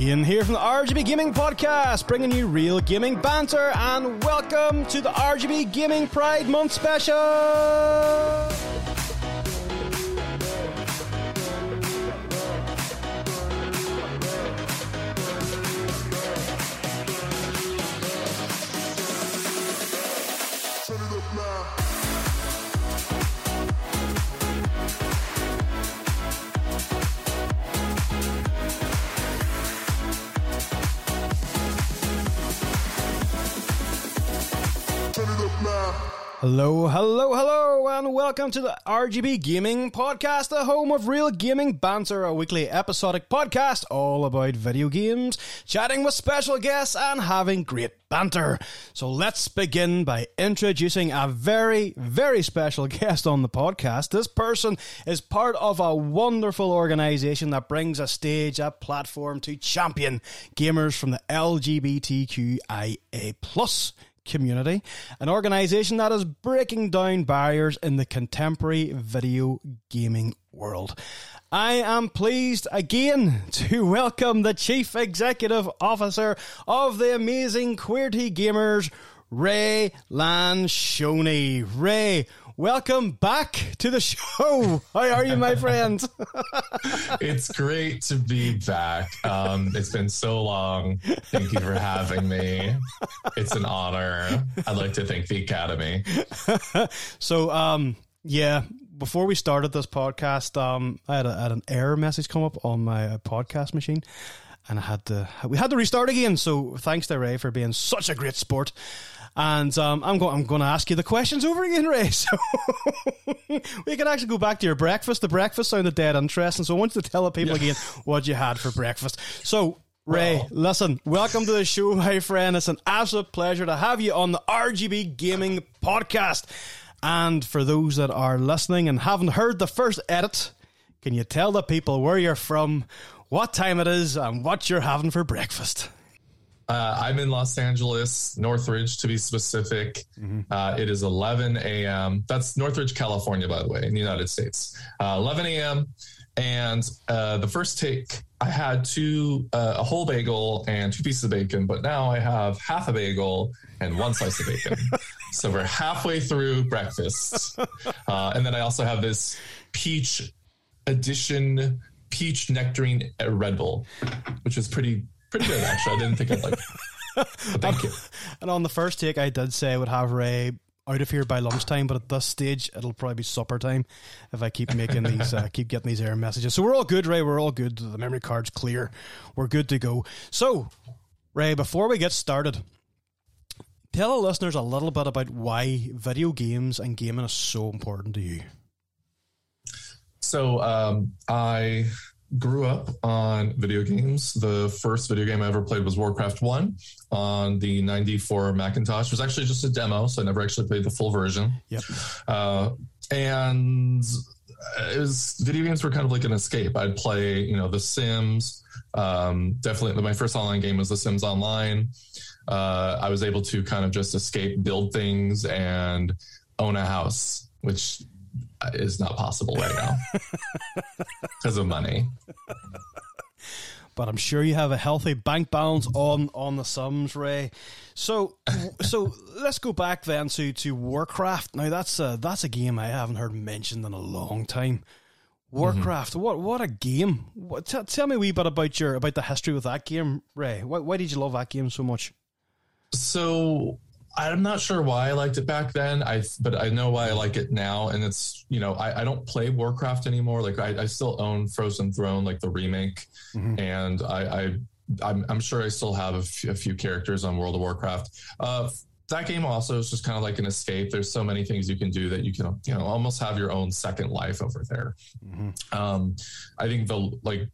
Ian here from the RGB Gaming Podcast, bringing you real gaming banter, and welcome to the RGB Gaming Pride Month special. Hello, hello, hello, and welcome to the RGB Gaming Podcast, the home of real gaming banter, a weekly episodic podcast all about video games, chatting with special guests, and having great banter. So let's begin by introducing a very, very special guest on the podcast. This person is part of a wonderful organization that brings a stage, a platform to champion gamers from the LGBTQIA plus community, an organization that is breaking down barriers in the contemporary video gaming world. I am pleased again to welcome the Chief Executive Officer of the amazing Queerty Gamers, Ray Lancione. Ray, welcome back to the show. How are you, my friend? it's great to be back. Um, it's been so long. Thank you for having me. It's an honor. I'd like to thank the Academy. so, um, yeah, before we started this podcast, um, I had, a, had an error message come up on my uh, podcast machine and I had to we had to restart again. So thanks to Ray for being such a great sport. And um, I'm going. I'm going to ask you the questions over again, Ray. So we can actually go back to your breakfast. The breakfast sounded dead interesting. So I want you to tell the people yeah. again what you had for breakfast. So Ray, wow. listen, welcome to the show, my friend. It's an absolute pleasure to have you on the RGB Gaming Podcast. And for those that are listening and haven't heard the first edit, can you tell the people where you're from, what time it is, and what you're having for breakfast? Uh, I'm in Los Angeles, Northridge to be specific. Mm-hmm. Uh, it is 11 a.m. That's Northridge, California, by the way, in the United States. Uh, 11 a.m. And uh, the first take, I had two, uh, a whole bagel and two pieces of bacon, but now I have half a bagel and one slice of bacon. so we're halfway through breakfast. Uh, and then I also have this peach edition peach nectarine Red Bull, which is pretty pretty good actually. I didn't think I'd like. It. thank you. And on the first take, I did say I would have Ray out of here by lunchtime, but at this stage, it'll probably be supper time if I keep making these, uh, keep getting these error messages. So we're all good, Ray. We're all good. The memory card's clear. We're good to go. So, Ray, before we get started, tell the listeners a little bit about why video games and gaming is so important to you. So, um, I grew up on video games. The first video game I ever played was Warcraft 1 on the 94 Macintosh. It was actually just a demo, so I never actually played the full version. Yep. Uh, and it was video games were kind of like an escape. I'd play, you know, The Sims. Um, definitely, my first online game was The Sims Online. Uh, I was able to kind of just escape, build things, and own a house, which is not possible right now because of money. But I'm sure you have a healthy bank balance on on the sums, Ray. So, so let's go back then to to Warcraft. Now that's a that's a game I haven't heard mentioned in a long time. Warcraft, mm-hmm. what what a game! What, t- tell me a wee bit about your about the history with that game, Ray. Why, why did you love that game so much? So I'm not sure why I liked it back then. I but I know why I like it now, and it's you know I, I don't play Warcraft anymore. Like I, I still own Frozen Throne, like the remake, mm-hmm. and I, I I'm, I'm, sure I still have a, f- a few characters on World of Warcraft. Uh, that game also is just kind of like an escape. There's so many things you can do that you can you know almost have your own second life over there. Mm-hmm. Um, I think the like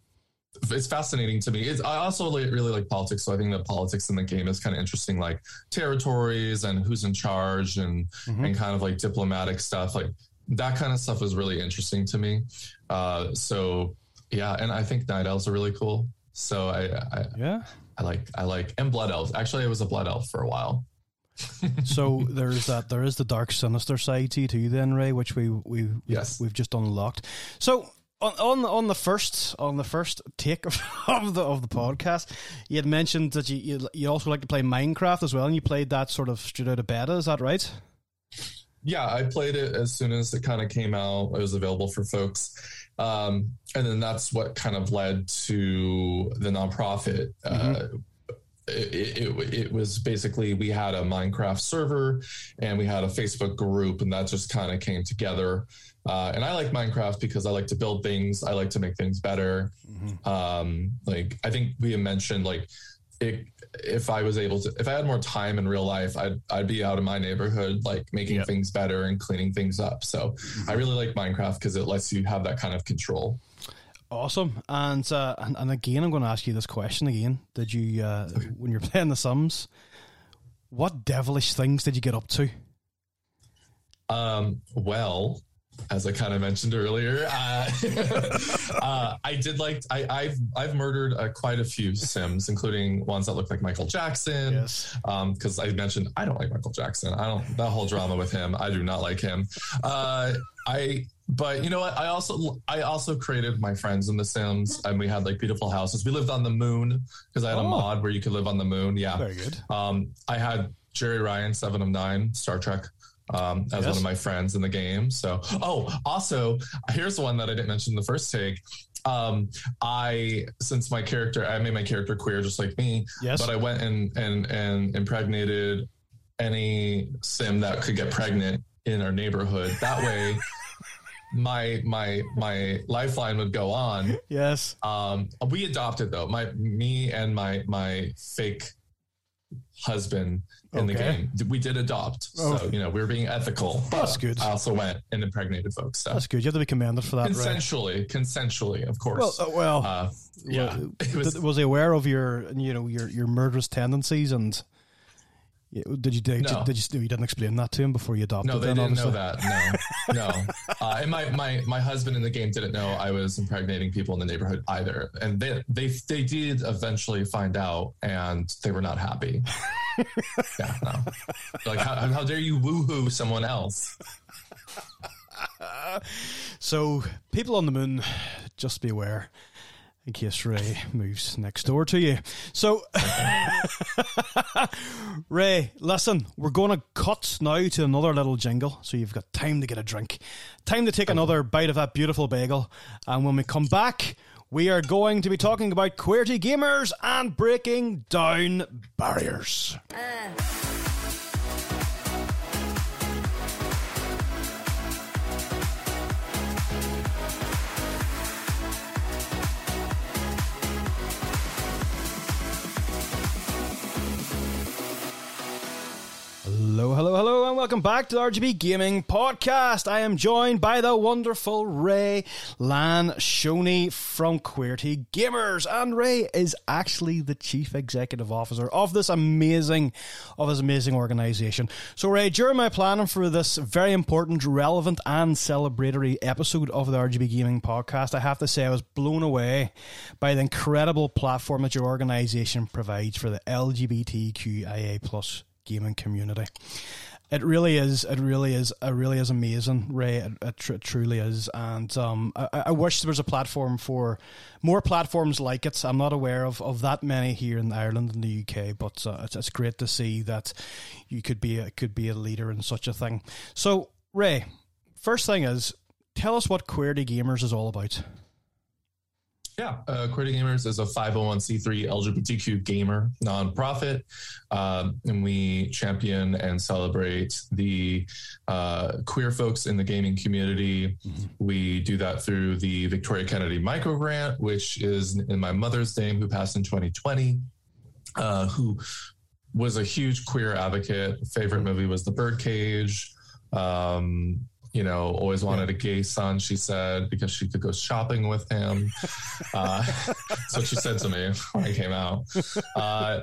it's fascinating to me. It's, I also really like politics, so I think the politics in the game is kind of interesting, like territories and who's in charge and mm-hmm. and kind of like diplomatic stuff. Like that kind of stuff is really interesting to me. Uh, so yeah, and I think night elves are really cool. So I, I yeah, I like I like and blood elves. Actually, I was a blood elf for a while. so there's that there is the dark sinister side to you too then ray which we we yes we've just unlocked so on, on on the first on the first take of, of the of the podcast, you had mentioned that you, you you also like to play Minecraft as well, and you played that sort of straight out of beta. Is that right? Yeah, I played it as soon as it kind of came out. It was available for folks, um, and then that's what kind of led to the nonprofit. Mm-hmm. Uh, it, it, it, was basically we had a Minecraft server and we had a Facebook group, and that just kind of came together. Uh, and I like Minecraft because I like to build things. I like to make things better. Mm-hmm. Um, like I think we mentioned, like it, if I was able to, if I had more time in real life, I'd I'd be out in my neighborhood, like making yep. things better and cleaning things up. So mm-hmm. I really like Minecraft because it lets you have that kind of control. Awesome. And uh, and, and again, I'm going to ask you this question again. Did you, uh, when you're playing the Sims, what devilish things did you get up to? Um. Well, as I kind of mentioned earlier, uh, uh, I did like I, have I've murdered uh, quite a few Sims, including ones that look like Michael Jackson. Yes, because um, I mentioned I don't like Michael Jackson. I don't that whole drama with him. I do not like him. Uh, I but you know what? I also I also created my friends in The Sims, and we had like beautiful houses. We lived on the moon because I had oh. a mod where you could live on the moon. Yeah, very good. Um, I had Jeri Ryan, Seven of Nine, Star Trek um, as yes. one of my friends in the game. So, oh, also, here's one that I didn't mention in the first take. Um, I, since my character, I made my character queer just like me, yes. but I went and, and, and impregnated any sim that could get pregnant in our neighborhood. That way, my my my lifeline would go on. Yes. Um, we adopted though. My me and my my fake husband in okay. the game. We did adopt, oh. so you know we were being ethical. That's good. I also went and impregnated folks. So. That's good. You have to be commended for that. Consensually, right? consensually, of course. Well, uh, well uh, yeah. Was, was he aware of your you know your your murderous tendencies and? Did you did, no. did you you didn't explain that to him before you adopted? No, they then, didn't obviously? know that. No, no. Uh, and my, my my husband in the game didn't know I was impregnating people in the neighborhood either, and they they they did eventually find out, and they were not happy. yeah, no. Like how, how dare you woohoo someone else? so people on the moon, just be aware in case Ray moves next door to you. So, Ray, listen, we're going to cut now to another little jingle, so you've got time to get a drink, time to take another bite of that beautiful bagel, and when we come back, we are going to be talking about Queerty gamers and breaking down barriers. Uh. Hello, hello, hello, and welcome back to the RGB Gaming Podcast. I am joined by the wonderful Ray Lancione from Queerty Gamers, and Ray is actually the chief executive officer of this amazing, of this amazing organization. So, Ray, during my planning for this very important, relevant, and celebratory episode of the RGB Gaming Podcast, I have to say I was blown away by the incredible platform that your organization provides for the LGBTQIA plus gaming community. It really is. It really is. It really is amazing, Ray. It, it, tr- it truly is. And um, I, I, wish there was a platform for more platforms like it. I'm not aware of, of that many here in Ireland and the UK, but uh, it's, it's great to see that you could be a, could be a leader in such a thing. So, Ray, first thing is, tell us what Queerty Gamers is all about. Yeah, uh, Gamers is a 501c3 LGBTQ gamer nonprofit, um, and we champion and celebrate the uh, queer folks in the gaming community. Mm-hmm. We do that through the Victoria Kennedy Micro Grant, which is in my mother's name, who passed in 2020, uh, who was a huge queer advocate. Favorite movie was The Birdcage. Um, you know, always wanted a gay son, she said, because she could go shopping with him. uh, that's what she said to me when I came out. Uh,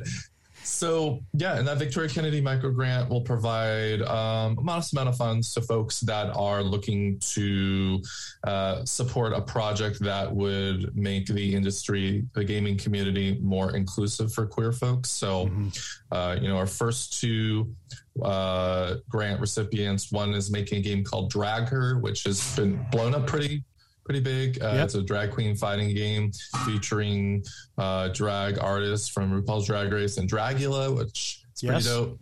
so yeah, and that Victoria Kennedy micro grant will provide um, a modest amount of funds to folks that are looking to uh, support a project that would make the industry, the gaming community, more inclusive for queer folks. So, mm-hmm. uh, you know, our first two uh, grant recipients, one is making a game called Drag Her, which has been blown up pretty pretty big. Uh, Yep. It's a drag queen fighting game featuring uh, drag artists from RuPaul's Drag Race and Dragula, which is pretty Yes. dope.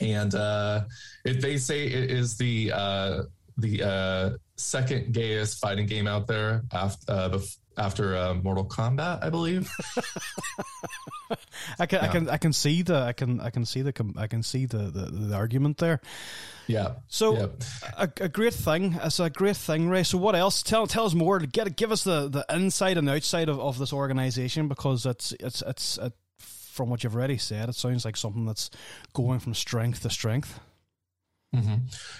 And uh, it, they say it is the uh, the uh, second gayest fighting game out there after uh, after uh, Mortal Kombat, I believe. I can, I can, I can see the, I can, I can see the, I can see the, the, the argument there. yeah. So Yep. a, a great thing. It's a great thing, Ray. So what else? Tell tell us more. Get give us the, the inside and outside of, of this organization because it's it's it's it, from what you've already said, it sounds like something that's going from strength to strength. hmm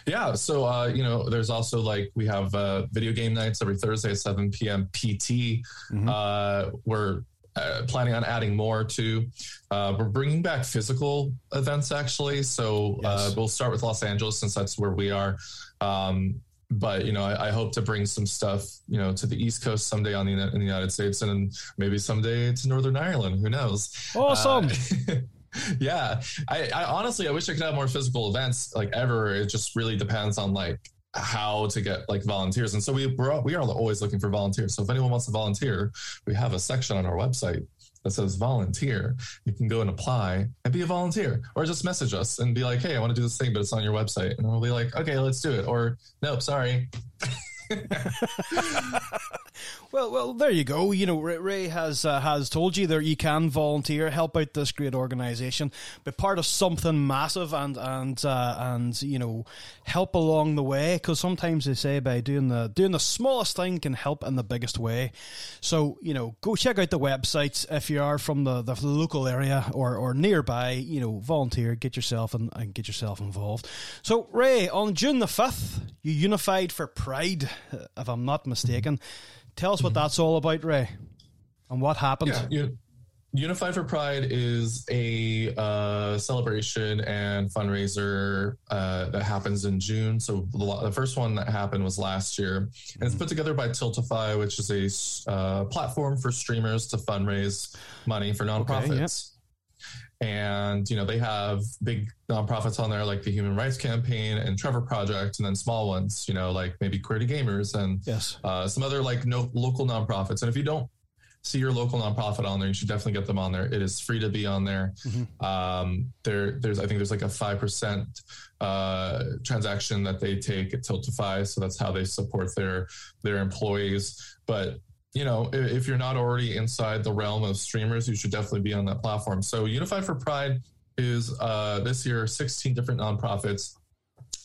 Yeah. So, uh, you know, there's also like we have uh, video game nights every Thursday at 7 p.m. PT. Mhm. Uh, we're uh, planning on adding more to. Uh, we're bringing back physical events actually. So uh, Yes. we'll start with Los Angeles since that's where we are. Um, but you know, I, I hope to bring some stuff, you know, to the East Coast someday on the in the United States, and maybe someday to Northern Ireland. Who knows? Awesome. Uh, yeah, I, I honestly I wish I could have more physical events like ever. It just really depends on like how to get like volunteers, and so we we're, we are always looking for volunteers. So if anyone wants to volunteer, we have a section on our website that says volunteer. You can go and apply and be a volunteer, or just message us and be like, hey, I want to do this thing, but it's on your website, and we'll be like, okay, let's do it, or nope, sorry. Well, well, there you go. You know, Ray, has uh, has told you that you can volunteer, help out this great organization, be part of something massive, and and uh, and you know, help along the way. Because sometimes they say by doing the doing the smallest thing can help in the biggest way. So you know, go check out the websites if you are from the, the local area or or nearby. You know, volunteer, get yourself and, and get yourself involved. So Ray, on June the fifth, you unified for Pride, if I'm not mistaken. Tell us what that's all about, Ray, and what happened. Yeah, you, Unified for Pride is a uh, celebration and fundraiser uh, that happens in June. So the, the first one that happened was last year, and Mm-hmm. it's put together by Tiltify, which is a uh, platform for streamers to fundraise money for nonprofits. And you know they have big nonprofits on there like the Human Rights Campaign and Trevor Project, and then small ones, you know, like maybe Queerty Gamers and Yes. uh, some other like no local nonprofits. And if you don't see your local nonprofit on there, you should definitely get them on there. It is free to be on there. Mhm. Um, there, there's I think there's like a five percent uh, transaction that they take at Tiltify, so that's how they support their their employees. But you know, if, you're not already inside the realm of streamers, you should definitely be on that platform. So Unified for Pride is uh, this year 16 different nonprofits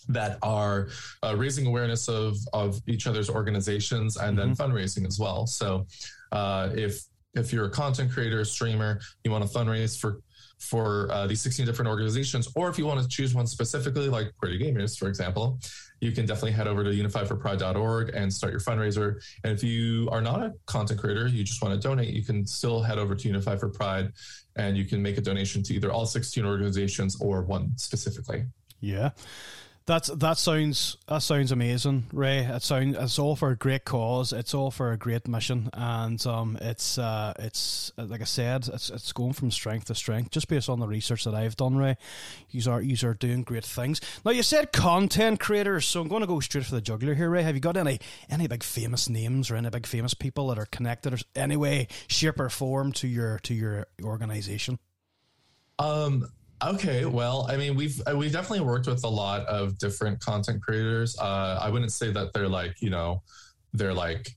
that are uh, raising awareness of of each other's organizations and then fundraising as well. So uh, if if you're a content creator, streamer, you want to fundraise for for uh, these 16 different organizations, or if you want to choose one specifically, like Queerty Gamers, for example, you can definitely head over to unifiedforpride.org and start your fundraiser. And if you are not a content creator, you just want to donate, you can still head over to Unify for Pride and you can make a donation to either all 16 organizations or one specifically. Yeah. That's that sounds that sounds amazing, Ray. It sounds it's all for a great cause. It's all for a great mission, and um, it's uh, it's like I said, it's it's going from strength to strength just based on the research that I've done, Ray. You are you are doing great things. Now you said content creators, so I'm going to go straight for the jugular here, Ray. Have you got any any big famous names or any big famous people that are connected or any way, shape or form to your to your organization? Um, okay, well, I mean, we've uh, we've definitely worked with a lot of different content creators. Uh, I wouldn't say that they're like you know, they're like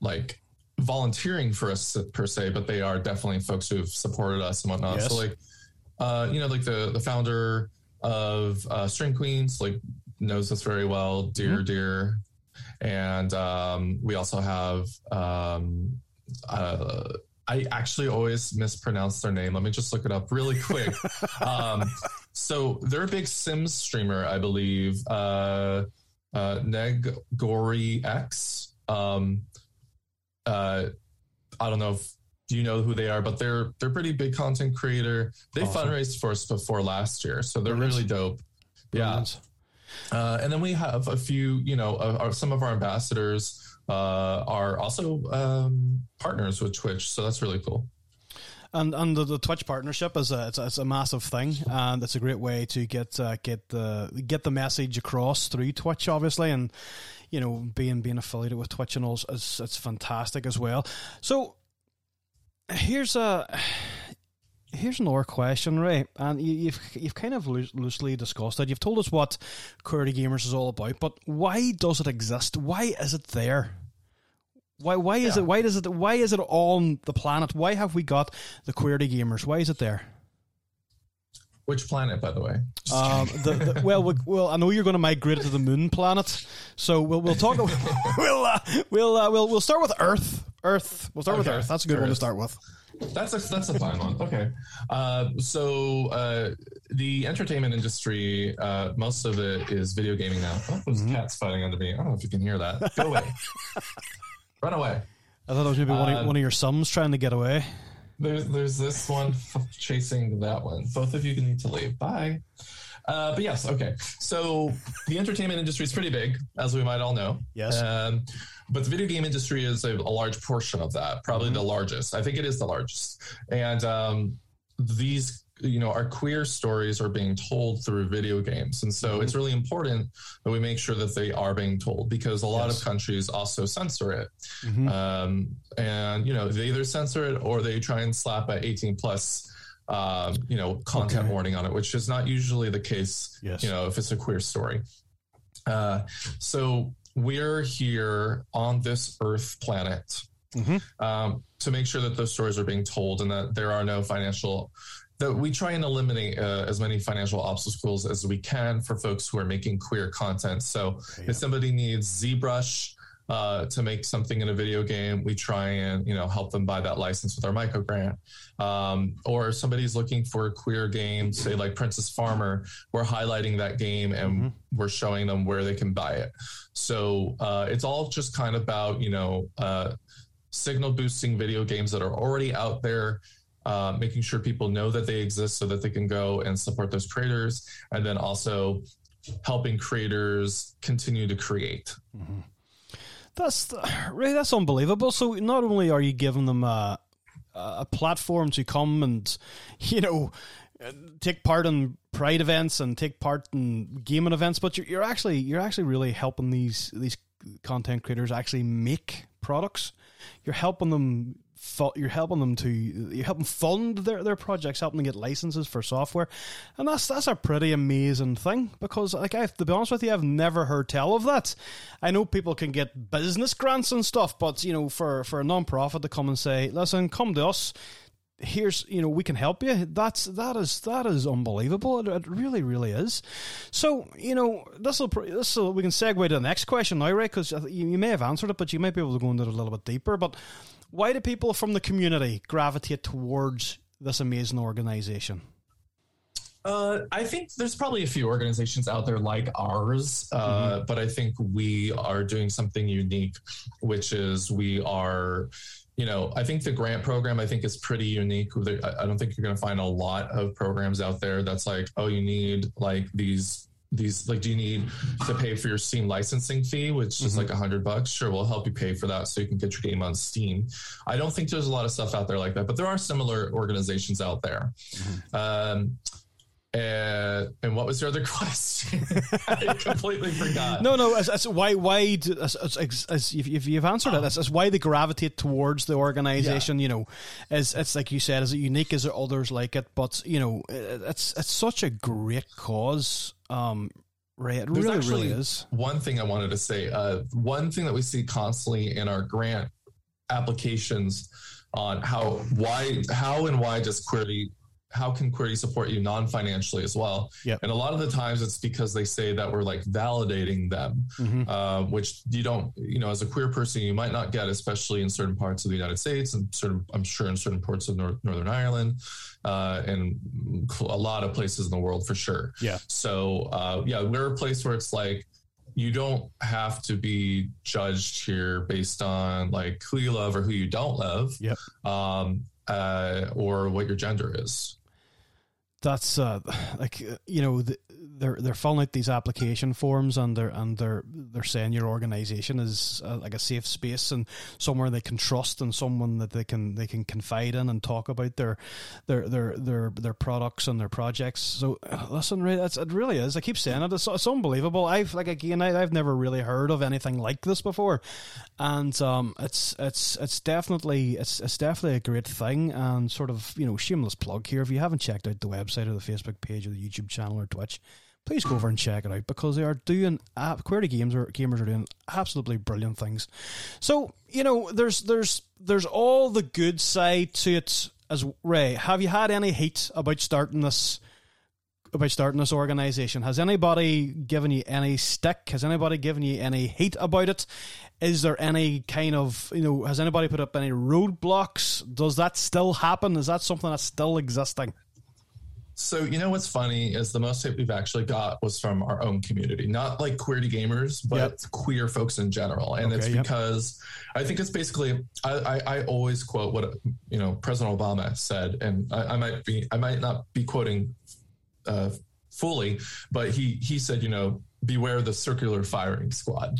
like volunteering for us per se, but they are definitely folks who've supported us and whatnot. Yes. So like, uh, you know, like the the founder of uh, String Queens, like knows us very well, dear dear, and um, we also have um, uh, I actually always mispronounce their name. Let me just look it up really quick. um, so they're a big Sims streamer, I believe. Uh, uh, Neg Gory X. Um, uh, I don't know if do you know who they are, but they're they're pretty big content creator. They Awesome. fundraised for us before last year, so they're Brilliant. really dope. Yeah, uh, and then we have a few, you know, uh, some of our ambassadors uh, are also um, partners with Twitch, so that's really cool. And and the, the Twitch partnership is a it's, a it's a massive thing, and it's a great way to get uh, get the get the message across through Twitch, obviously. And you know, being being affiliated with Twitch and all is it's fantastic as well. So here's a here's another question, Ray, and you, have you've kind of loosely discussed it. You've told us what Queerty Gamers is all about, but why does it exist? Why is it there? Why why is yeah. it why does it why is it on the planet? Why have we got the Queerty Gamers? Why is it there? Which planet, by the way? Um, the, the, well, we, well, I know you're going to migrate to the moon planet, so we'll we'll talk. we'll uh, we'll uh, we'll we'll start with Earth. Earth. We'll start okay. with Earth. That's a good Earth. one to start with. That's a that's a fine one. Okay, uh, so uh, the entertainment industry, uh, most of it is video gaming now. Oh, those mm-hmm. cats fighting under me. I don't know if you can hear that. Go away. Run away. I thought it was maybe one, of, uh, one of your sons trying to get away. There's there's this one chasing that one. Both of you need to leave. Bye. Uh, but yes, okay. So the entertainment industry is pretty big, as we might all know. Yes. Um, but the video game industry is a, a large portion of that, probably mm-hmm. the largest. I think it is the largest. And um, these you know our queer stories are being told through video games and so mm-hmm. it's really important that we make sure that they are being told because a lot yes. of countries also censor it mm-hmm. um, and you know they either censor it or they try and slap a 18 plus um, you know content okay. warning on it which is not usually the case yes. you know if it's a queer story uh, so we're here on this earth planet mm-hmm. um, to make sure that those stories are being told and that there are no financial that we try and eliminate uh, as many financial obstacles as we can for folks who are making queer content. So yeah. if somebody needs ZBrush uh, to make something in a video game, we try and you know help them buy that license with our micro grant. Um, or if somebody's looking for a queer game, say like Princess Farmer, we're highlighting that game and mm-hmm. we're showing them where they can buy it. So uh, it's all just kind of about you know uh, signal boosting video games that are already out there uh, making sure people know that they exist so that they can go and support those creators, and then also helping creators continue to create. Mm-hmm. That's really that's unbelievable. So not only are you giving them a, a platform to come and you know uh, take part in pride events and take part in gaming events, but you're, you're actually you're actually really helping these these content creators actually make products. You're helping them you're helping them to you help them fund their, their projects, helping them get licenses for software, and that's that's a pretty amazing thing because like I to be honest with you, I've never heard tell of that. I know people can get business grants and stuff, but you know for for a non-profit to come and say, listen, come to us. Here's you know we can help you. That's that is that is unbelievable. It, it really really is. So you know this will this will we can segue to the next question now, right? Because you, you may have answered it, but you might be able to go into it a little bit deeper. But why do people from the community gravitate towards this amazing organization? Uh, I think there's probably a few organizations out there like ours, uh, mm-hmm. but I think we are doing something unique, which is we are, you know, I think the grant program I think is pretty unique. I don't think you're going to find a lot of programs out there that's like, oh, you need like these these like do you need to pay for your steam licensing fee which mm-hmm. is like a hundred bucks sure we'll help you pay for that so you can get your game on steam i don't think there's a lot of stuff out there like that but there are similar organizations out there mm-hmm. um, and, and what was your other question? I completely forgot. No, no. As, as why, why, as, as, as if, if you've answered it, that's, why they gravitate towards the organization. Yeah. You know, as it's like you said, is it unique? Is there others like it? But you know, it's it's such a great cause. Um, Ray, it There's really, really is. One thing I wanted to say. Uh, one thing that we see constantly in our grant applications on how why how and why does Queerty how can Queerty support you non-financially as well? Yep. And a lot of the times it's because they say that we're like validating them, mm-hmm. uh, which you don't, you know, as a queer person, you might not get, especially in certain parts of the United States and certain, I'm sure in certain parts of North, Northern Ireland uh, and a lot of places in the world for sure. Yeah. So uh, yeah, we're a place where it's like, you don't have to be judged here based on like who you love or who you don't love. Yep. Um, uh, or what your gender is. That's uh, like uh, you know the, they're they're filling out these application forms and they're and they're they're saying your organization is uh, like a safe space and somewhere they can trust and someone that they can they can confide in and talk about their their their their their products and their projects. So listen, it's, it really is. I keep saying it. It's, it's unbelievable. I've like again, I, have never really heard of anything like this before, and um, it's it's it's definitely it's it's definitely a great thing and sort of you know shameless plug here. If you haven't checked out the website or the Facebook page or the YouTube channel or Twitch please go over and check it out because they are doing uh, Queerty games or gamers are doing absolutely brilliant things. So you know, there's there's there's all the good side to it. As Ray, have you had any heat about starting this? About starting this organization, has anybody given you any stick? Has anybody given you any heat about it? Is there any kind of you know? Has anybody put up any roadblocks? Does that still happen? Is that something that's still existing? So you know what's funny is the most hate we've actually got was from our own community, not like Queerty gamers, but yep. queer folks in general, and okay, it's because yep. I think it's basically I, I, I, always quote what you know President Obama said, and I, I might be I might not be quoting uh, fully, but he he said you know beware the circular firing squad.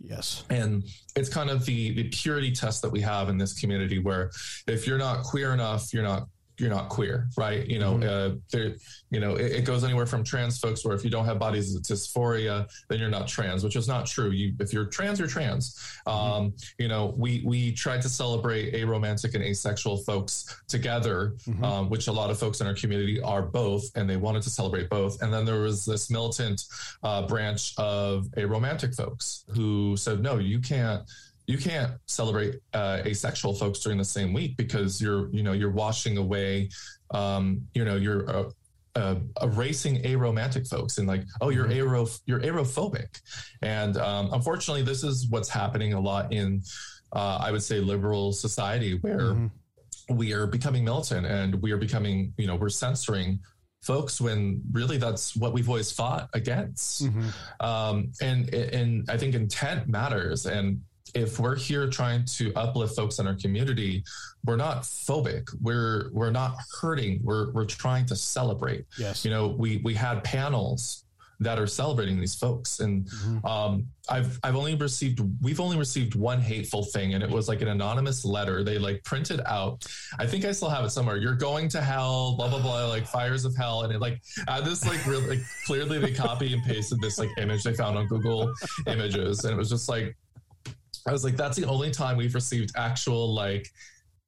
Yes. And it's kind of the, the purity test that we have in this community where if you're not queer enough, you're not you're not queer, right? You know, mm-hmm. uh, there, you know, it, it, goes anywhere from trans folks where if you don't have bodies of dysphoria, then you're not trans, which is not true. You, if you're trans, you're trans. Mm-hmm. Um, you know, we we tried to celebrate aromantic and asexual folks together, mm-hmm. um, which a lot of folks in our community are both, and they wanted to celebrate both. And then there was this militant uh, branch of aromantic folks who said, no, you can't you can't celebrate uh, asexual folks during the same week because you're you know you're washing away um, you know you're uh, uh, erasing aromantic folks and like oh you're mm-hmm. aro you're arophobic and um, unfortunately this is what's happening a lot in uh, I would say liberal society where mm-hmm. we are becoming militant and we are becoming you know we're censoring folks when really that's what we've always fought against mm-hmm. um, and and I think intent matters and if we're here trying to uplift folks in our community, we're not phobic. We're we're not hurting. We're we're trying to celebrate. Yes. You know, we we had panels that are celebrating these folks, and mm-hmm. um, I've I've only received we've only received one hateful thing, and it was like an anonymous letter they like printed out. I think I still have it somewhere. You're going to hell, blah blah blah, like fires of hell, and it like had this like really like, clearly they copy and pasted this like image they found on Google Images, and it was just like I was like, that's the only time we've received actual like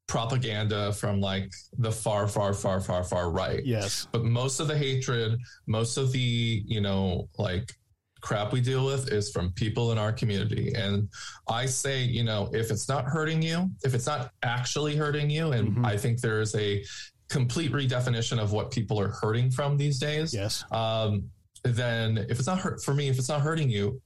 propaganda from like the far, far, far, far, far right. Yes. But most of the hatred, most of the, you know, like crap we deal with is from people in our community. And I say, you know, if it's not hurting you, if it's not actually hurting you, and mm-hmm. I think there is a complete redefinition of what people are hurting from these days. Yes. Um, then if it's not hurt for me, if it's not hurting you,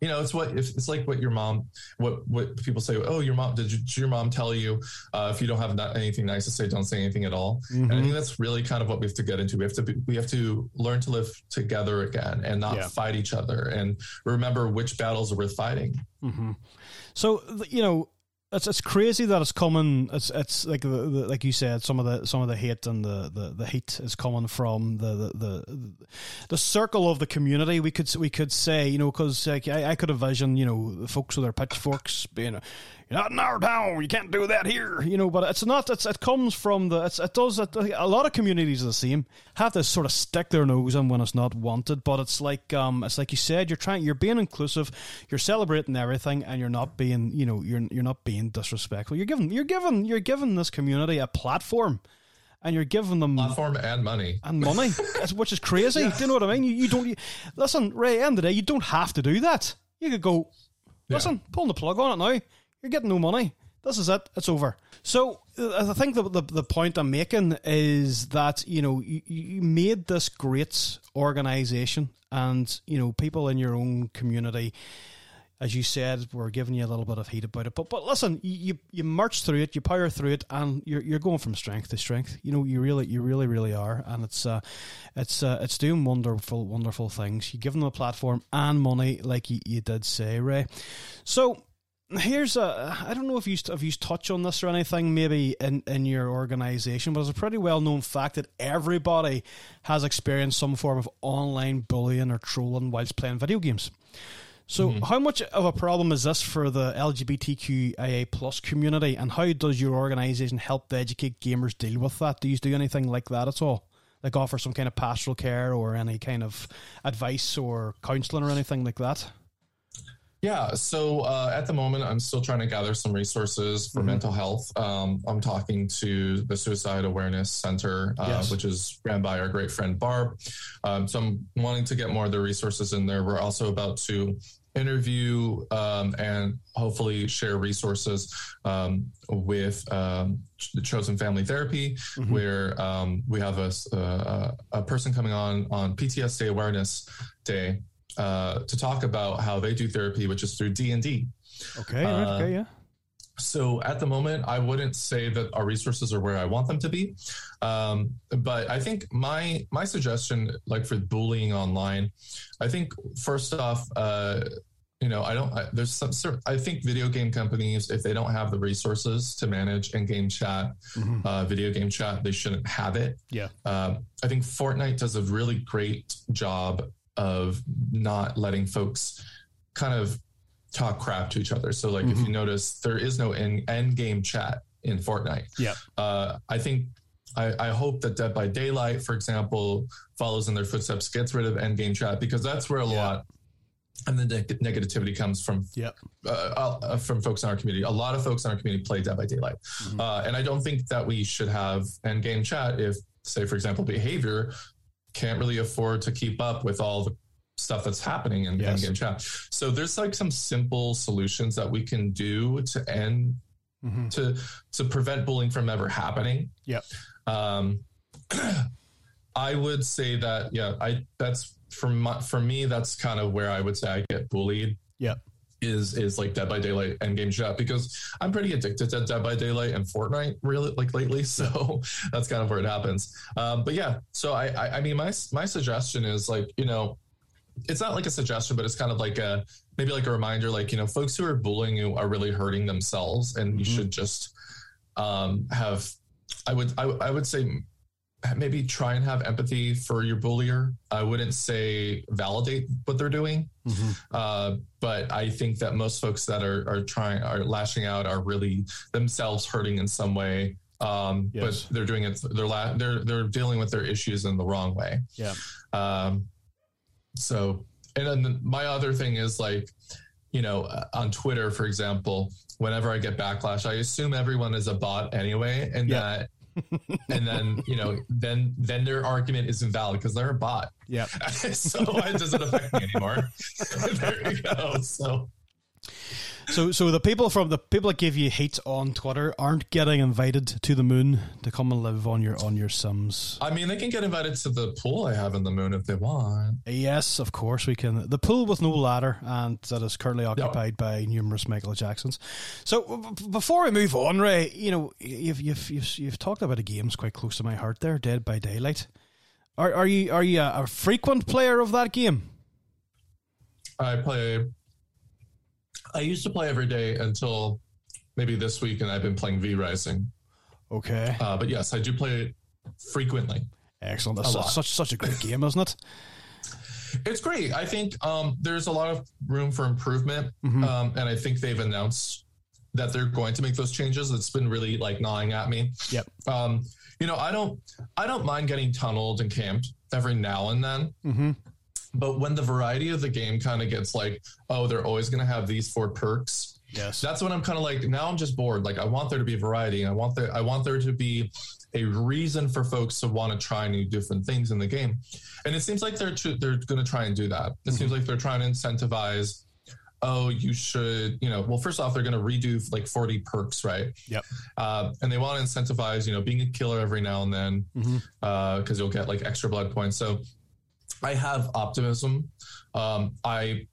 you know it's what it's like what your mom what what people say oh your mom did, you, did your mom tell you uh, if you don't have anything nice to say don't say anything at all mm-hmm. and i think mm-hmm. that's really kind of what we have to get into we have to be, we have to learn to live together again and not yeah. fight each other and remember which battles are worth fighting mm-hmm. so you know it's it's crazy that it's coming. It's it's like the, the, like you said, some of the some of the hate and the, the, the heat is coming from the, the the the circle of the community. We could we could say you know because like I, I could envision you know the folks with their pitchforks being not in our town. You can't do that here, you know. But it's not. It's, it comes from the. it does. It, a lot of communities are the same. Have to sort of stick their nose in when it's not wanted. But it's like um, it's like you said. You're trying. You're being inclusive. You're celebrating everything, and you're not being. You know, you're you're not being disrespectful. You're giving. You're giving. You're giving this community a platform and you're giving them platform and money and money, which is crazy. Do you know what I mean? You, you don't you, listen. Ray, end of the day, you don't have to do that. You could go. Listen, yeah. pulling the plug on it now. You're getting no money. This is it. It's over. So uh, I think the, the, the point I'm making is that you know you, you made this great organization, and you know people in your own community, as you said, were giving you a little bit of heat about it. But but listen, you you march through it, you power through it, and you're you're going from strength to strength. You know you really you really really are, and it's uh, it's uh, it's doing wonderful wonderful things. You give them a platform and money, like you, you did say, Ray. So here's a I don't know if you if you touch on this or anything maybe in in your organization, but it's a pretty well known fact that everybody has experienced some form of online bullying or trolling whilst playing video games. So, mm-hmm. how much of a problem is this for the LGBTQIA plus community, and how does your organization help educate gamers deal with that? Do you do anything like that at all? Like offer some kind of pastoral care or any kind of advice or counselling or anything like that? Yeah, so uh, at the moment, I'm still trying to gather some resources for mm-hmm. mental health. Um, I'm talking to the Suicide Awareness Center, uh, yes. which is ran by our great friend Barb. Um, so I'm wanting to get more of the resources in there. We're also about to interview um, and hopefully share resources um, with um, the Chosen Family Therapy, mm-hmm. where um, we have a, a, a, person coming on on PTSD Awareness Day uh, to talk about how they do therapy, which is through D and D. Okay. Uh, okay. Yeah. So at the moment, I wouldn't say that our resources are where I want them to be, um, but I think my my suggestion, like for bullying online, I think first off, uh, you know, I don't. I, there's some. I think video game companies, if they don't have the resources to manage in-game chat, mm-hmm. uh, video game chat, they shouldn't have it. Yeah. Um, I think Fortnite does a really great job of not letting folks kind of talk crap to each other. So, like, mm-hmm. if you mm-hmm. notice, there is no end, end game chat in Fortnite. Yeah. Uh, I think I, I, hope that Dead by Daylight, for example, follows in their footsteps, gets rid of end game chat because that's where a yeah. lot and the negativity comes from yep. Uh, uh, from folks in our community. A lot of folks in our community play Dead by Daylight, mm-hmm. uh, and I don't think that we should have end game chat if, say, for example, behavior can't really afford to keep up with all the stuff that's happening in yes. game chat. So there's like some simple solutions that we can do to end mm-hmm. to to prevent bullying from ever happening. Yep. Um, I would say that yeah, I that's for my, for me that's kind of where I would say I get bullied. Yep is is like Dead by Daylight and Game Chat because I'm pretty addicted to Dead by Daylight and Fortnite really like lately. So that's kind of where it happens. Um, but yeah, so I, I I mean my my suggestion is like you know it's not like a suggestion, but it's kind of like a maybe like a reminder, like you know, folks who are bullying you are really hurting themselves, and you mm-hmm. should just um, have. I would I, I would say maybe try and have empathy for your bullier. I wouldn't say validate what they're doing, mm-hmm. uh, but I think that most folks that are are trying are lashing out are really themselves hurting in some way. Um, yes. But they're doing it. They're la- they're they're dealing with their issues in the wrong way. Yeah. Um, so, and then my other thing is like, you know, on Twitter, for example, whenever I get backlash, I assume everyone is a bot anyway, and yeah. that and then you know then then their argument is invalid because they're a bot. Yeah. So it doesn't affect me anymore. There you go. So so, so the people from the people that give you hate on Twitter aren't getting invited to the moon to come and live on your on your Sims. I mean, they can get invited to the pool I have in the moon if they want. Yes, of course we can. The pool with no ladder and that is currently occupied by numerous Michael Jacksons. So, b- before we move on, Ray, you know you've you've you've, you've talked about a games quite close to my heart there, Dead by Daylight. Are are you are you a, a frequent player of that game? I play I used to play every day until maybe this week, and I've been playing V Rising. Okay. Uh, but yes, I do play it frequently. Excellent. That's such, such, such a great game, isn't it? It's great. I think um, there's a lot of room for improvement, mm-hmm. um, and I think they've announced that they're going to make those changes. It's been really like gnawing at me. Yep. Um, you know, I don't, I don't mind getting tunneled and camped every now and then. Mm-hmm. But when the variety of the game kind of gets like, oh, they're always going to have these four perks. Yes. That's when I'm kind of like, now I'm just bored. Like I want there to be variety. I want there, I want there to be a reason for folks to want to try new different things in the game. And it seems like they're tr- they're going to try and do that. It mm-hmm. seems like they're trying to incentivize oh, you should, you know, well, first off, they're going to redo like 40 perks, right? Yep. Uh, and they want to incentivize, you know, being a killer every now and then because mm-hmm. uh, you'll get like extra blood points. So I have optimism. Um, I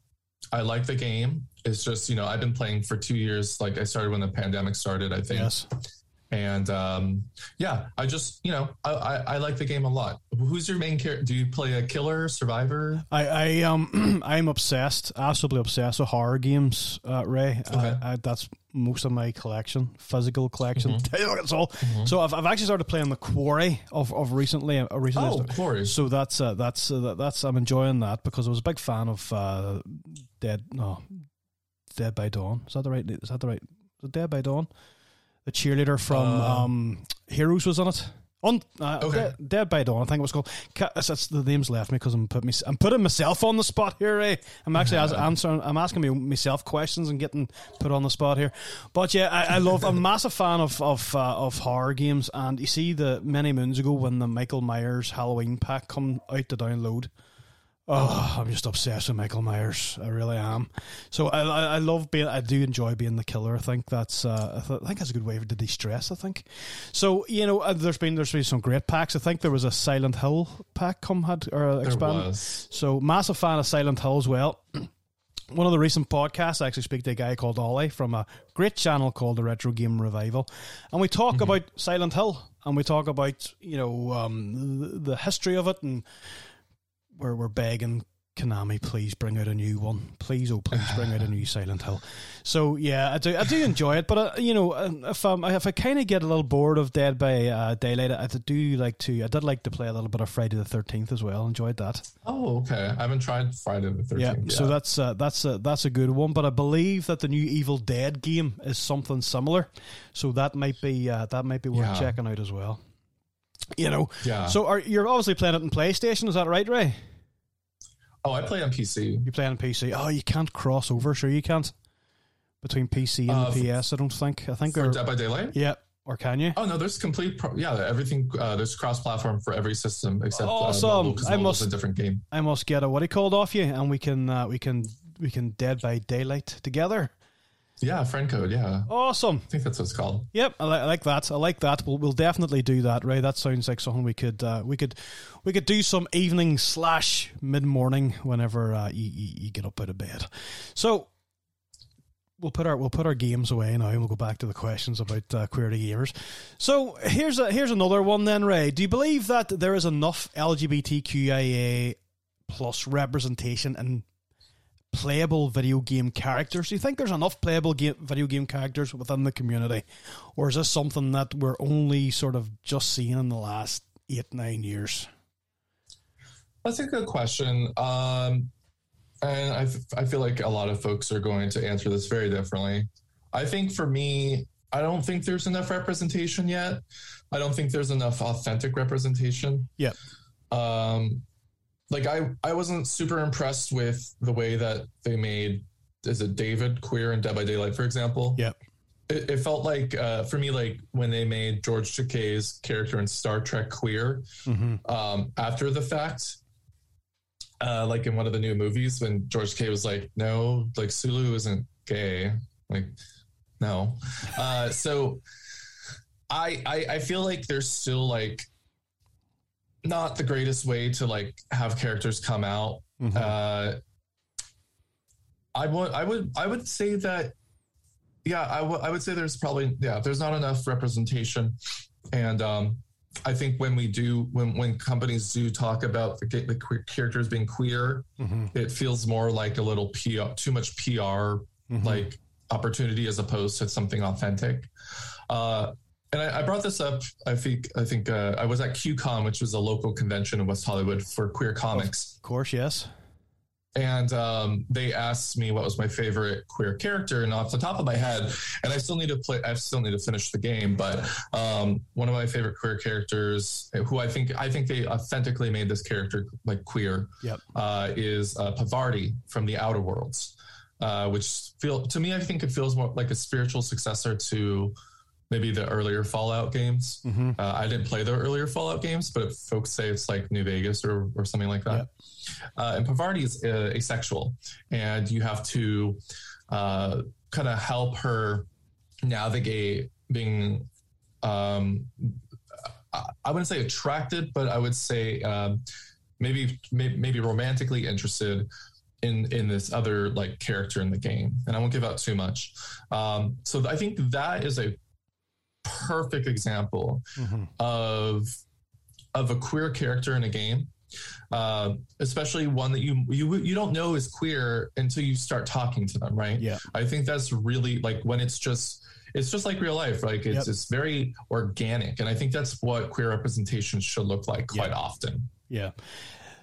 I like the game. It's just you know I've been playing for two years. Like I started when the pandemic started, I think. Yes. And um, yeah, I just you know I, I, I like the game a lot. Who's your main character? Do you play a killer, survivor? I, I um I'm obsessed, absolutely obsessed with horror games, uh, Ray. Okay. I, I, that's most of my collection, physical collection. Mm-hmm. That's all. So I've, I've actually started playing the Quarry of, of recently. Uh, recently, Oh, Quarry. So that's uh, that's uh, that, that's I'm enjoying that because I was a big fan of uh, Dead no Dead by Dawn. Is that the right? Is that the right? Dead by Dawn? The cheerleader from Uh, um, Heroes was on it. On uh, Okay. Dead, Dead by Dawn, I think it was called. Ca- That's, that's the name's left me because I'm put me. I'm putting myself on the spot here. Ray. I'm actually as- answering. I'm asking me myself questions and getting put on the spot here. But yeah, I, I love. I'm a massive fan of of uh, of horror games. And you see, the many moons ago when the Michael Myers Halloween pack come out to download. Oh, I'm just obsessed with Michael Myers. I really am. So I, I, I love being. I do enjoy being the killer. I think that's. Uh, I, th- I think that's a good way to de-stress. I think. So you know, uh, there's been there's been some great packs. I think there was a Silent Hill pack come had or uh, There was. So massive fan of Silent Hill as well. One of the recent podcasts, I actually speak to a guy called Ollie from a great channel called the Retro Game Revival, and we talk about Silent Hill and we talk about you know um, the, the history of it and we're we're begging Konami, please bring out a new one. Please, oh, please bring out a new Silent Hill. So yeah, I do I do enjoy it, but uh, you know, uh, if um, if I kind of get a little bored of Dead by uh, Daylight, I do like to. I did like to play a little bit of Friday the Thirteenth as well. Enjoyed that. Oh, okay. I haven't tried Friday the Thirteenth. Yeah, Thirteenth. so that's uh, that's a that's a good one. But I believe that the new Evil Dead game is something similar, so that might be uh, that might be worth Yeah. checking out as well. You know, yeah. so are you're obviously playing it in PlayStation? Is that right, Ray? oh, I play on PC. You play on PC? Oh, you can't cross over. Sure, you can't between PC and Uh, PS. I don't think. I think. For they're- Dead by Daylight. yeah, or can you? Oh no, there's complete. Pro- yeah, everything. Uh, there's cross-platform for every system except Awesome. uh, mobile, I must- a different game. I must get a what he called off you, and we can uh, we can we can Dead by Daylight together. Yeah, friend code. Yeah, Awesome. I think that's what it's called. Yep, I, li- I like that. I like that. We'll we'll definitely do that, Ray. That sounds like something we could uh, we could we could do some evening slash mid morning whenever uh, you, you you get up out of bed. So we'll put our we'll put our games away now, and we'll go back to the questions about uh, Queerty Gamers. So here's a here's another one then, Ray. Do you believe that there is enough LGBTQIA plus representation in playable video game characters? Do you think there's enough playable game, video game characters within the community, or is this something that we're only sort of just seeing in the last eight nine years? That's a good question. Um, and I, f- I feel like a lot of folks are going to answer this very differently. I think for me, I don't think there's enough representation yet. I don't think there's enough authentic representation. Yeah. Um, like I, I wasn't super impressed with the way that they made is it David queer in Dead by Daylight, for example. Yeah. It, it felt like uh, for me, like when they made George Takei's character in Star Trek queer, Mm-hmm. um, after the fact. Uh, like in one of the new movies when George Takei was like, no, like Sulu isn't gay. Like, no. Uh, so I, I I feel like there's still like not the greatest way to like have characters come out. Mm-hmm. Uh, I would I would I would say that yeah I would I would say there's probably yeah there's not enough representation and um I think when we do when when companies do talk about the, the characters being queer Mm-hmm. it feels more like a little PR too much PR Mm-hmm. like opportunity as opposed to something authentic uh and I, I brought this up. I think I think uh, I was at QCon, which was a local convention in West Hollywood for queer comics of course, yes. and um, they asked me what was my favorite queer character, and off the top of my head, and I still need to play. I still need to finish the game, but um, one of my favorite queer characters, who I think I think they authentically made this character like queer, Yep. uh, is uh, Parvati from the Outer Worlds, uh, which feel to me I think it feels more like a spiritual successor to maybe the earlier Fallout games. Mm-hmm. Uh, I didn't play the earlier Fallout games, but folks say it's like New Vegas or, or something like that. Uh, and Parvati is uh, asexual, and you have to uh, kind of help her navigate being. Um, I, wouldn't say attracted, but I would say um, maybe, maybe maybe romantically interested in in this other like character in the game, and I won't give out too much. Um, so I think that is a perfect example of of a queer character in a game, uh, especially one that you you you don't know is queer until you start talking to them, right? Yeah. I think that's really like when it's just it's just like real life, like it's Yep. it's very organic, and I think that's what queer representation should look like quite often. Yeah.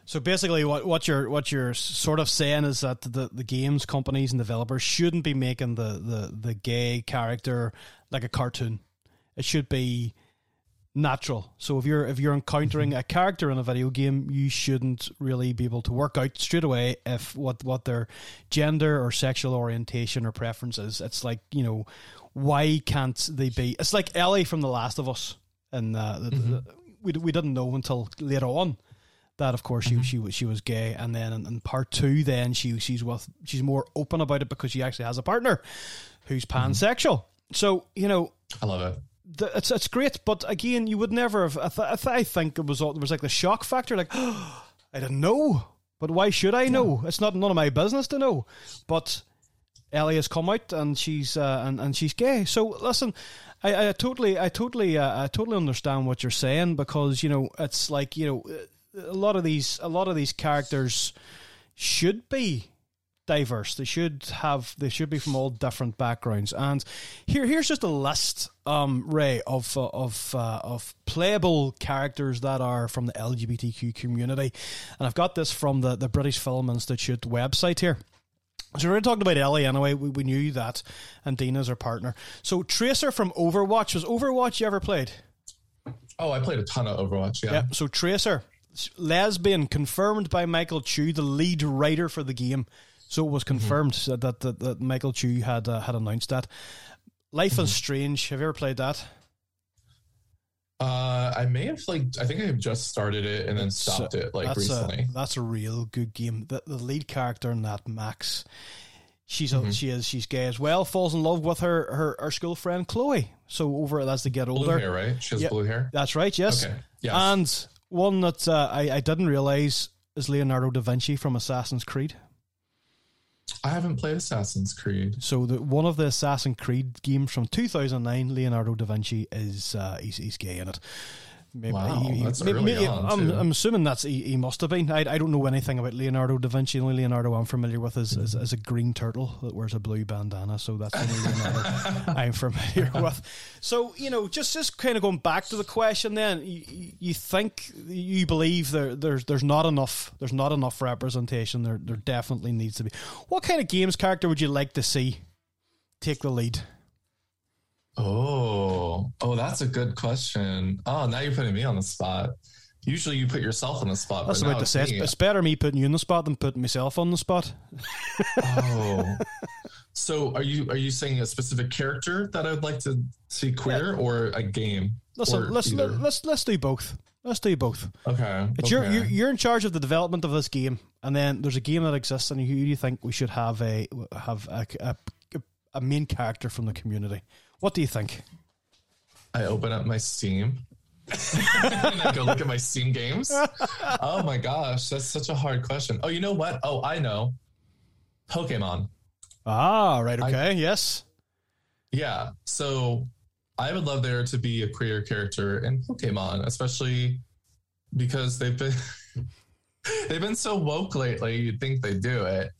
So basically, what, what you're what you're sort of saying is that the, the games companies and developers shouldn't be making the, the, the gay character like a cartoon. It should be natural. So if you're if you're encountering mm-hmm. a character in a video game, you shouldn't really be able to work out straight away if what what their gender or sexual orientation or preference is. It's like you know, why can't they be? It's like Ellie from The Last of Us, and uh, the, mm-hmm. we we didn't know until later on that of course she mm-hmm. she was she was gay, and then in, in part two, then she she's with she's more open about it because she actually has a partner who's pansexual. So you know I love it. The, it's it's great, but again, you would never have. I, th- I, think it was all, there was like the shock factor, like I didn't know, but why should I know? It's not none of my business to know. But Ellie has come out and she's uh, and and she's gay. So listen, I, I totally I totally uh, I totally understand what you're saying because you know it's like you know a lot of these a lot of these characters should be diverse. They should have they should be from all different backgrounds. And here here's just a list, um, Ray, of uh, of uh, of playable characters that are from the LGBTQ community. And I've got this from the the British Film Institute website here. So we already talked about Ellie anyway. We, we knew that, and Dina's her partner. So Tracer from Overwatch was Overwatch you ever played? Oh, I played a ton of Overwatch. Yeah. Yeah. So Tracer, lesbian, confirmed by Michael Chu, the lead writer for the game. So it was confirmed that, that, that that Michael Chu had uh, had announced that. Life is Strange. Have you ever played that? Uh, I may have like I think I have just started it and then stopped So it like that's recently. A, that's a real good game. The, the lead character in that, Max, she's Mm-hmm. a, she is she's gay as well. Falls in love with her her, her school friend Chloe. So over as they get blue older, hair, right? She has Yep. blue hair. that's right. Yes. Okay. Yes. And one that uh, I I didn't realize is Leonardo da Vinci from Assassin's Creed. I haven't played Assassin's Creed. So the one of the Assassin's Creed games from 2009, Leonardo da Vinci is uh, he's, he's gay in it. Maybe, Wow, that's early on, I'm. I'm assuming that's he, he must have been. I, I don't know anything about Leonardo da Vinci. The only Leonardo I'm familiar with is, is, is a green turtle that wears a blue bandana. So that's the only Leonardo I'm familiar with. So you know, just just kind of going back to the question. Then you, you think you believe there there's there's not enough there's not enough representation. There there definitely needs to be. What kind of games character would you like to see take the lead? Oh, oh, that's a good question. Oh, now you're putting me on the spot. Usually you put yourself on the spot. That's about to say. It's, it's better me putting you in the spot than putting myself on the spot. Oh, so are you are you saying a specific character that I would like to see queer or a game? Listen, Or let's either? let, let's let's do both. Let's do both. Okay, It's okay. you're, you're you're in charge of the development of this game, and then there's a game that exists, and who do you think we should have a have a, a, a main character from the community? What do you think? I open up my Steam and I go look at my Steam games. Oh my gosh, that's such a hard question. Oh, you know what? Oh, I know. Pokemon. Ah, right. Okay. yes. Yeah. So I would love there to be a queer character in Pokemon, especially because they've been they've been so woke lately. You'd think they do it,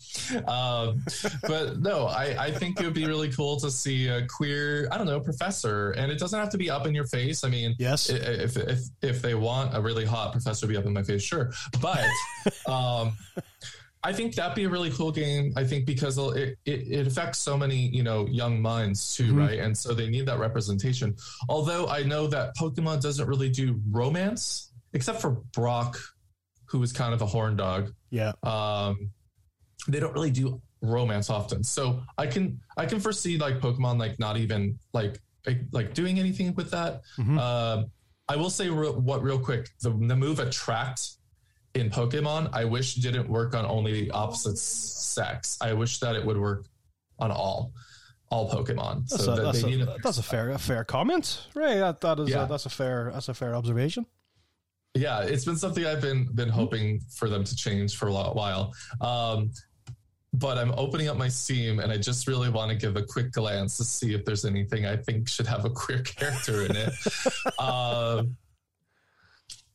um, but no. I, I think it would be really cool to see a queer, I don't know, professor, and it doesn't have to be up in your face. I mean, Yes. if if if they want a really hot professor to be up in my face, sure. But um, I think that'd be a really cool game. I think because it, it it affects so many you know young minds too, right? And so they need that representation. Although I know that Pokemon doesn't really do romance, except for Brock, who is kind of a horn dog. Yeah. Um, they don't really do romance often. So I can I can foresee like Pokemon like not even like like, like doing anything with that. Mhm. Um, I will say real, what real quick the, the move attract in Pokemon I wish didn't work on only the opposite sex. I wish that it would work on all all Pokemon. That's, so a, that that's, a, a- that's a fair a fair comment, right? That that is Yeah. that's a fair that's a fair observation. Yeah, it's been something I've been been hoping for them to change for a lot while. Um, but I'm opening up my Steam and I just really want to give a quick glance to see if there's anything I think should have a queer character in it. uh,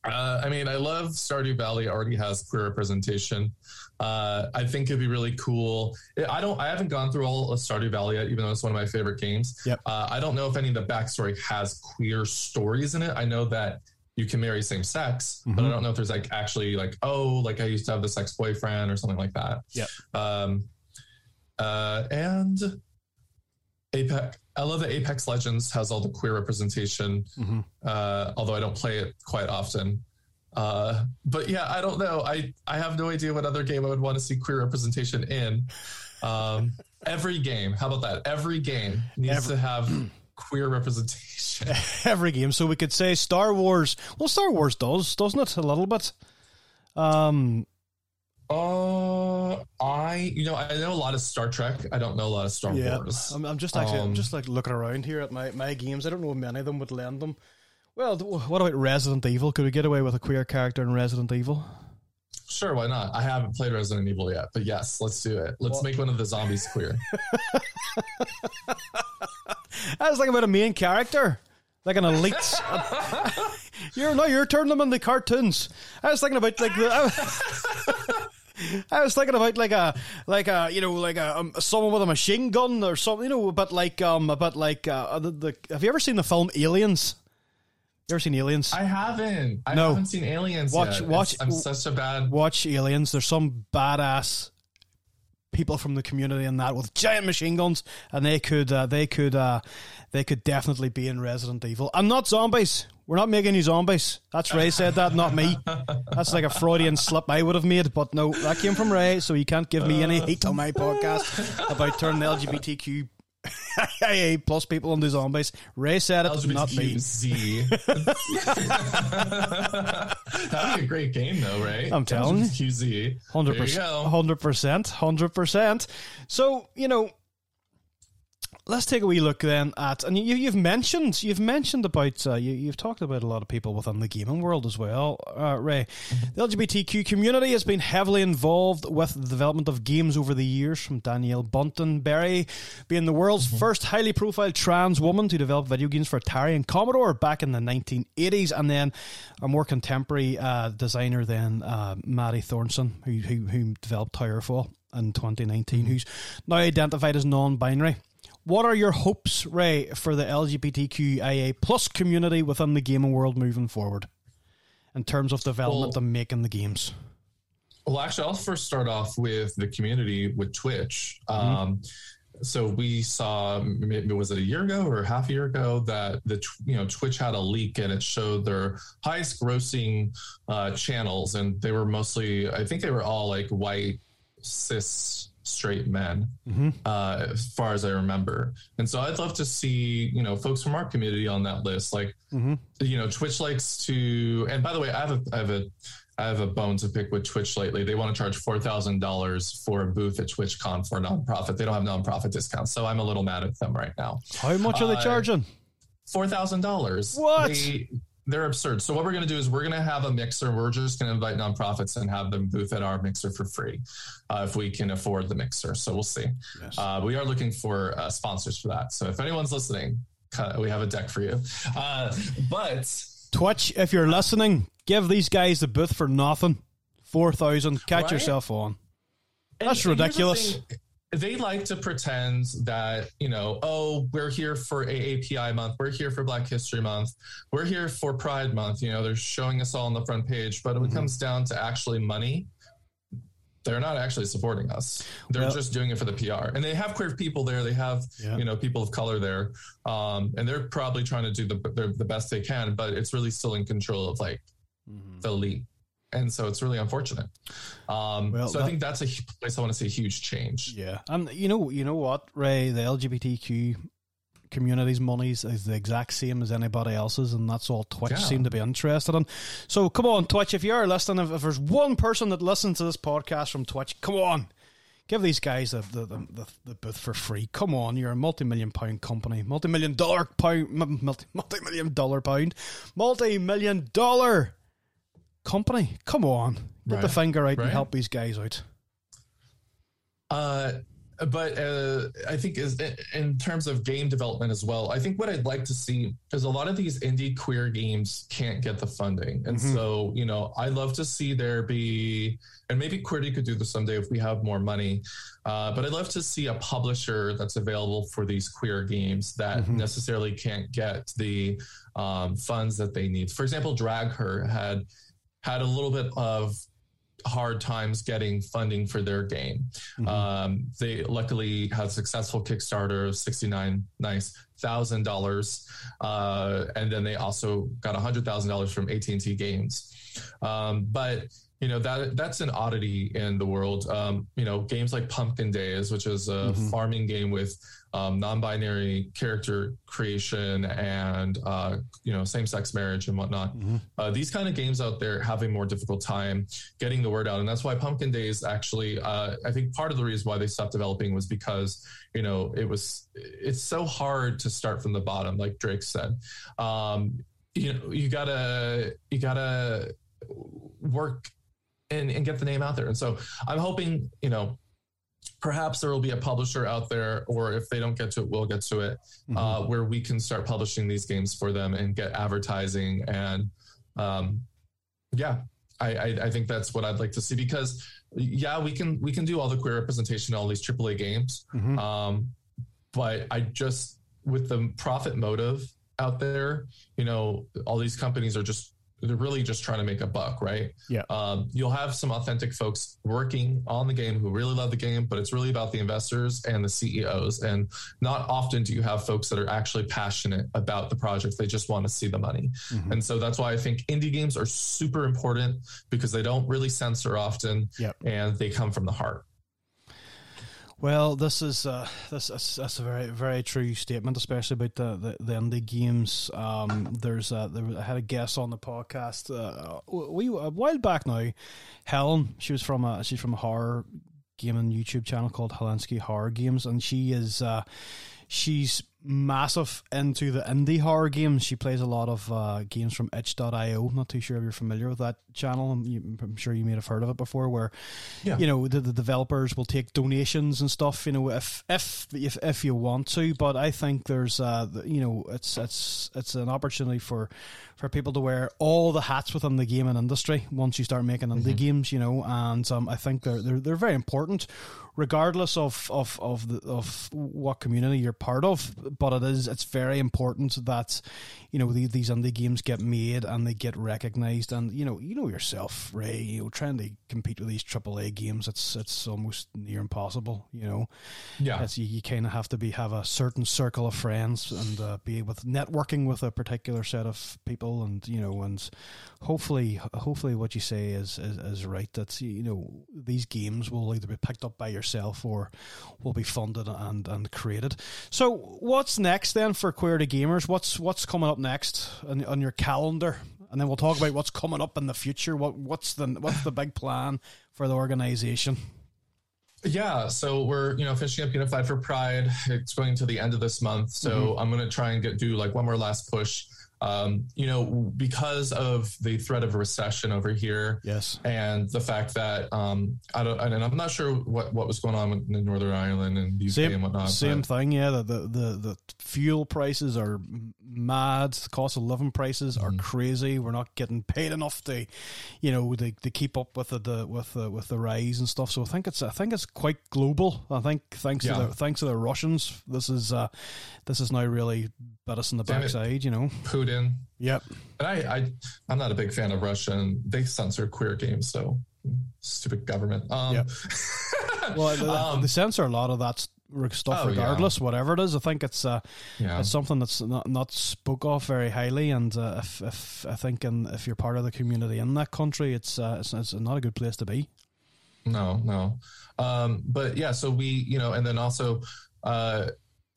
uh, I mean, I love Stardew Valley already has queer representation. Uh, I think it'd be really cool. I don't. I haven't gone through all of Stardew Valley yet, even though it's one of my favorite games. Yep. Uh, I don't know if any of the backstory has queer stories in it. I know that you can marry same sex, mm-hmm. but I mm-hmm. don't know if there's like actually like oh like I used to have this ex boyfriend or something like that. Yeah. Um. Uh. And Apex. I love that Apex Legends has all the queer representation. Mm-hmm. Uh, although I don't play it quite often. Uh, but yeah, I don't know. I I have no idea what other game I would want to see queer representation in. Um, every game. How about that? Every game needs every, to have queer representation. Every game. So we could say Star Wars. Well, Star Wars does, doesn't it? A little bit. Um. Uh, I you know I know a lot of Star Trek. I don't know a lot of Star yeah, Wars. I'm, I'm just actually um, I'm just like looking around here at my my games. I don't know many of them would lend them. Well, what about Resident Evil? Could we get away with a queer character in Resident Evil? Sure, why not? I haven't played Resident Evil yet, but yes, let's do it. Let's make one of the zombies queer. I was thinking about a main character, like an elite. you're no, you're turning them into cartoons. I was thinking about like the. I, I was thinking about like a like a you know like a um, someone with a machine gun or something you know but like um but like uh, the, the have you ever seen the film Aliens? You ever seen Aliens? I haven't. I no. haven't seen Aliens. Watch, yet. watch. It's, I'm such a bad. Watch Aliens. There's some badass people from the community in that with giant machine guns, and they could, uh, they could, uh, they could definitely be in Resident Evil, and not zombies. We're not making you zombies. That's Ray said that, not me. That's like a Freudian slip I would have made, but no, that came from Ray, so you can't give me any hate on my podcast about turning LGBTQ AA plus people on the zombies. Ray said it, not me. Z. That'd be a great game, though, right? I'm telling you. QZ. Hundred percent. Hundred percent. Hundred percent. So you know, let's take a wee look then at and you, have mentioned you've mentioned about uh, you, have talked about a lot of people within the gaming world as well uh, ray the lgbtq community has been heavily involved with the development of games over the years from danielle bunten-berry being the world's mm-hmm. first highly profiled trans woman to develop video games for atari and commodore back in the 1980s and then a more contemporary uh, designer than uh, maddy thorson who, who, who developed towerfall in 2019 mm-hmm. who's now identified as non-binary what are your hopes, Ray, for the LGBTQIA plus community within the gaming world moving forward in terms of development well, and making the games? Well, actually, I'll first start off with the community with Twitch. Mm-hmm. Um, so we saw was it a year ago or half a year ago that the you know Twitch had a leak and it showed their highest grossing uh, channels and they were mostly I think they were all like white cis straight men, mm-hmm. uh, as far as I remember. And so I'd love to see, you know, folks from our community on that list. Like, mm-hmm. you know, Twitch likes to. And by the way, I have a, I have a, I have a bone to pick with Twitch lately. They want to charge four thousand dollars for a booth at TwitchCon for a nonprofit. They don't have nonprofit discounts, so I'm a little mad at them right now. How much are they uh, charging? Four thousand dollars. What? They, they're absurd. So what we're going to do is we're going to have a mixer. We're just going to invite nonprofits and have them booth at our mixer for free, uh, if we can afford the mixer. So we'll see. Yes. Uh, we are looking for uh, sponsors for that. So if anyone's listening, we have a deck for you. Uh, but Twitch, if you're listening, give these guys the booth for nothing. Four thousand. Catch right? yourself on. That's and, ridiculous. And they like to pretend that you know oh we're here for aapi month we're here for black history month we're here for pride month you know they're showing us all on the front page. But when mm-hmm. it comes down to actually money they're not actually supporting us. They're well, just doing it for the pr and they have queer people there. They have yeah. you know people of color there. Um, and they're probably trying to do the, the best they can but it's really still in control of like mm-hmm. the elite and so it's really unfortunate. Um, well, so that, I think that's a place I want to see a huge change. Yeah, and you know, you know what, Ray, the LGBTQ community's monies is the exact same as anybody else's, and that's all Twitch yeah. seem to be interested in. So come on, Twitch, if you are listening, if, if, there's one person that listens to this podcast from Twitch, come on. Give these guys the, the, the, the booth for free. Come on, you're a multi million pound company, multi million dollar pound, multi million dollar pound, multi million dollar company. Come on, get right. the finger out right. and help these guys out. Uh, but uh, I think is in terms of game development as well. I think what I'd like to see is a lot of these indie queer games can't get the funding, and Mhm. so you know I love to see there be, and maybe Queerty could do this someday if we have more money. Uh, but I'd love to see a publisher that's available for these queer games that Mhm. necessarily can't get the um, funds that they need. For example, Drag Her had had a little bit of hard times getting funding for their game. Mhm. Um, they luckily had a successful Kickstarter of sixty nine nice thousand dollars, uh, and then they also got hundred thousand dollars from AT and T Games. Um, but you know that that's an oddity in the world. Um, you know, games like Pumpkin Days, which is a Mhm. farming game with um, non-binary character creation and uh, you know same-sex marriage and whatnot. Mhm. Uh, these kind of games out there have a more difficult time getting the word out, and that's why Pumpkin Days actually. Uh, I think part of the reason why they stopped developing was because you know it was it's so hard to start from the bottom, like Drake said. Um, you know, you gotta you gotta work and, and get the name out there, and so I'm hoping you know perhaps there will be a publisher out there, or if they don't get to it, we'll get to it, Mhm. uh, where we can start publishing these games for them and get advertising. And um, yeah, I, I, I think that's what I'd like to see because yeah, we can we can do all the queer representation in all these AAA games, Mhm. um, but I just with the profit motive out there, you know, all these companies are just they're really just trying to make a buck, right? Yeah. Um, you'll have some authentic folks working on the game who really love the game, but it's really about the investors and the CEOs. And not often do you have folks that are actually passionate about the project. They just want to see the money. Mhm. And so that's why I think indie games are super important because they don't really censor often Yep. and they come from the heart. Well, this is uh, this is that's a very very true statement, especially about the the, the indie games. Um, there's uh, there was, I had a guest on the podcast uh, we a while back now. Helen, she was from a she's from a horror gaming YouTube channel called Helensky Horror Games, and she is uh, she's massive into the indie horror games. She plays a lot of uh, games from itch.io. Not too sure if you're familiar with that channel. I'm, I'm sure you may have heard of it before, where Yeah. you know the, the developers will take donations and stuff. You know, if if if if you want to, but I think there's uh you know it's it's it's an opportunity for for people to wear all the hats within the gaming industry once you start making indie games. You know, and um, I think they're they're they're very important, regardless of of of the, of what community you're part of. But it is it's very important that you know the, these indie games get made and they get recognized. And you know you know yourself, Ray. You know trying to compete with these AAA games, it's it's almost near impossible. You know, Yeah. it's, you, you kind of have to be have a certain circle of friends and uh, be with networking with a particular set of people, and you know, and hopefully, hopefully, what you say is is, is right. That you know these games will either be picked up by yourself or will be funded and and created. So, what's next then for Queerty Gamers? What's what's coming up next on, on your calendar? And then we'll talk about what's coming up in the future. What what's the what's the big plan for the organization? Yeah, so we're you know finishing up Unified for Pride. It's going to the end of this month, so mm-hmm. I'm going to try and get do like one more last push. Um, you know, because of the threat of a recession over here, Yes. and the fact that um, I don't, and I'm not sure what what was going on in Northern Ireland and UK Same, and whatnot. same thing, yeah. The, the the the fuel prices are mad. The cost of living prices are Mm-hmm. crazy. We're not getting paid enough to, you know, to, to keep up with the, the with the with the rise and stuff. So I think it's I think it's quite global. I think thanks Yeah. to the thanks to the Russians, this is uh this is now really bit us in the Damn it. backside. You know. Putin. Yep. And I, I, I'm not a big fan of Russian. they censor queer games. So stupid government. Um, Yep. Well, the, Um, the censor a lot of that stuff, Oh, yeah. regardless, whatever it is. I think it's uh, yeah. it's something that's not not spoke of very highly, and uh, if, if I think in, if you're part of the community in that country, it's, uh, it's it's not a good place to be. No, no. Um, but yeah, so we, you know, and then also uh,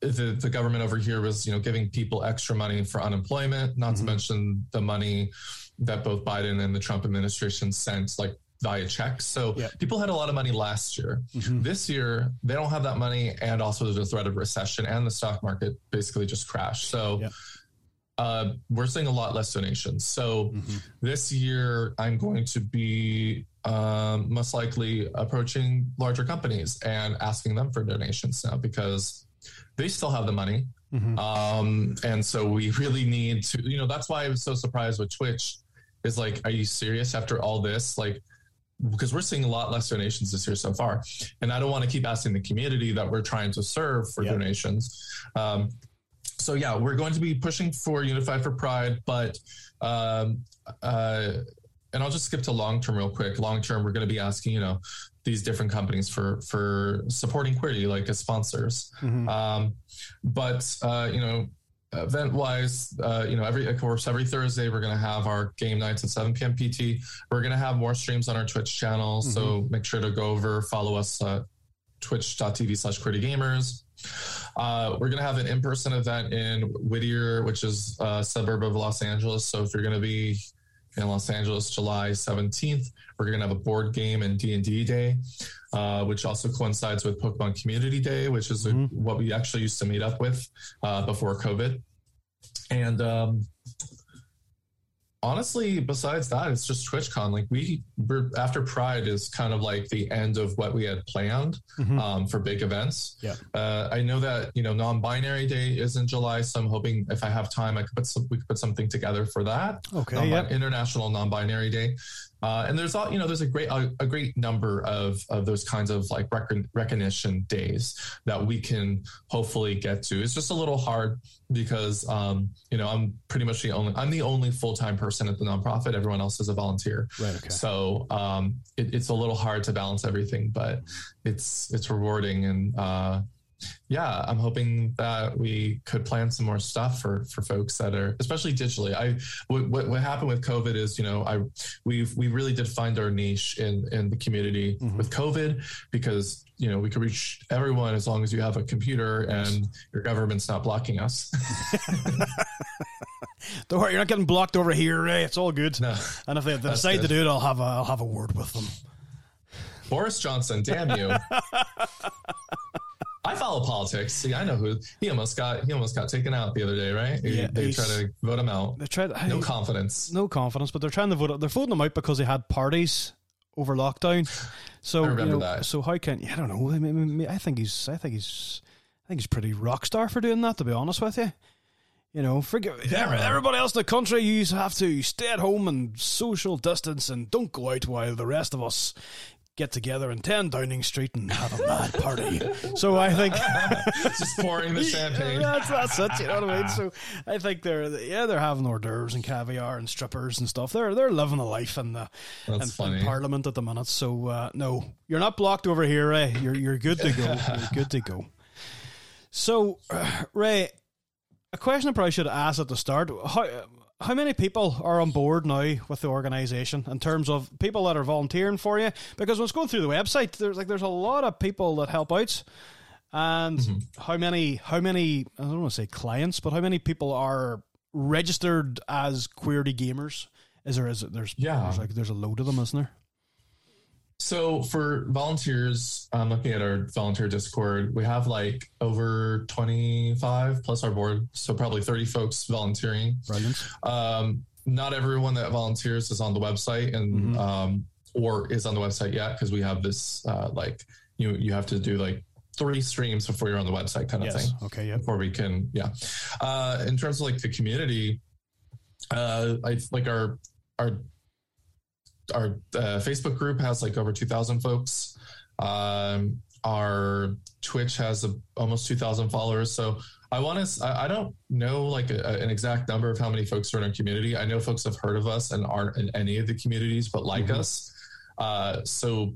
the the government over here was, you know, giving people extra money for unemployment. Not to Mhm. mention the money that both Biden and the Trump administration sent, like via checks. So Yep. people had a lot of money last year. This year, they don't have that money, and also there's a threat of recession, and the stock market basically just crashed. So. Yep. uh, we're seeing a lot less donations. So mm-hmm. this year, I'm going to be um, most likely approaching larger companies and asking them for donations now because they still have the money. Mm-hmm. Um, and so we really need to, you know, that's why I was so surprised with Twitch is like, are you serious after all this? Like, because we're seeing a lot less donations this year so far. And I don't want to keep asking the community that we're trying to serve for yep. donations. Um, so yeah, we're going to be pushing for Unified for Pride, but um, uh, and I'll just skip to long term real quick. Long term, we're going to be asking, you know, these different companies for for supporting Queerty like as sponsors. Mm-hmm. Um, but uh, you know, event wise, uh, you know, every of course every Thursday we're going to have our game nights at 7 p.m. PT. We're going to have more streams on our Twitch channel, mm-hmm. so make sure to go over, follow us at twitch.tv slash Queerty Gamers. Uh, we're going to have an in-person event in Whittier, which is a suburb of Los Angeles. So if you're going to be in Los Angeles, July 17th. We're going to have a board game and D&D day, uh, which also coincides with Pokemon Community Day, which is mm-hmm. a, what we actually used to meet up with uh, before COVID. And um, honestly, besides that, it's just TwitchCon. Like we, after Pride is kind of like the end of what we had planned mm-hmm. um, for big events. Yeah. Uh, I know that you know non-binary day is in July, so I'm hoping if I have time, I could put some, we could put something together for that. Okay. yeah. International Non-Binary Day. Uh, and there's all you know there's a great a, a, great number of of those kinds of like rec- recognition days that we can hopefully get to. It's just a little hard because um, you know i'm pretty much the only i'm the only full-time person at the nonprofit. Everyone else is a volunteer. Right okay. so um, it, it's a little hard to balance everything but it's it's rewarding and uh, yeah, I'm hoping that we could plan some more stuff for for folks that are especially digitally. I what what happened with COVID is you know I we we really did find our niche in in the community mm-hmm. with COVID because you know we could reach everyone as long as you have a computer and your government's not blocking us. Don't worry, you're not getting blocked over here, Ray. It's all good. No, and if they decide good. to do it, I'll have a I'll have a word with them. Boris Johnson, damn you. I follow politics. See, I know who he almost got. He almost got taken out the other day, right? Yeah, they try to vote him out. They tried. No confidence. No confidence, but they're trying to vote. They're voting him out because he had parties over lockdown. So I remember you know, that. So how can I don't know? I, mean, I think he's. I think he's. I think he's pretty rock star for doing that. To be honest with you. You know, forget yeah. everybody else in the country. You have to stay at home and social distance and don't go out while the rest of us get together in 10 Downing Street and have a mad party. so I think just pouring the champagne. that's, that's it. You know what I mean? So I think they're yeah they're having hors d'oeuvres and caviar and strippers and stuff. They're they're living a life in the in, in, Parliament at the minute. So uh, no, you're not blocked over here, Ray. You're you're good to go. You're good to go. So uh, Ray, a question I probably should have asked at the start. How, how many people are on board now with the organisation in terms of people that are volunteering for you? Because when I was going through the website, there's like there's a lot of people that help out, and mm-hmm. how many how many I don't want to say clients, but how many people are registered as Queerty gamers? Is there is it there's yeah there's like there's a load of them, isn't there? So for volunteers, I'm looking at our volunteer Discord. We have like over 25 plus our board, so probably 30 folks volunteering. Brilliant. Um, not everyone that volunteers is on the website and mm-hmm. um, or is on the website yet because we have this uh, like you you have to do like three streams before you're on the website kind of yes. thing. Okay, yeah. Before we can, yeah. Uh, in terms of like the community, uh, I like our our our uh, Facebook group has like over 2,000 folks. Um, our Twitch has a, almost 2,000 followers. So I want to, I, I, don't know like a, an exact number of how many folks are in our community. I know folks have heard of us and aren't in any of the communities, but like mm-hmm. us. Uh, so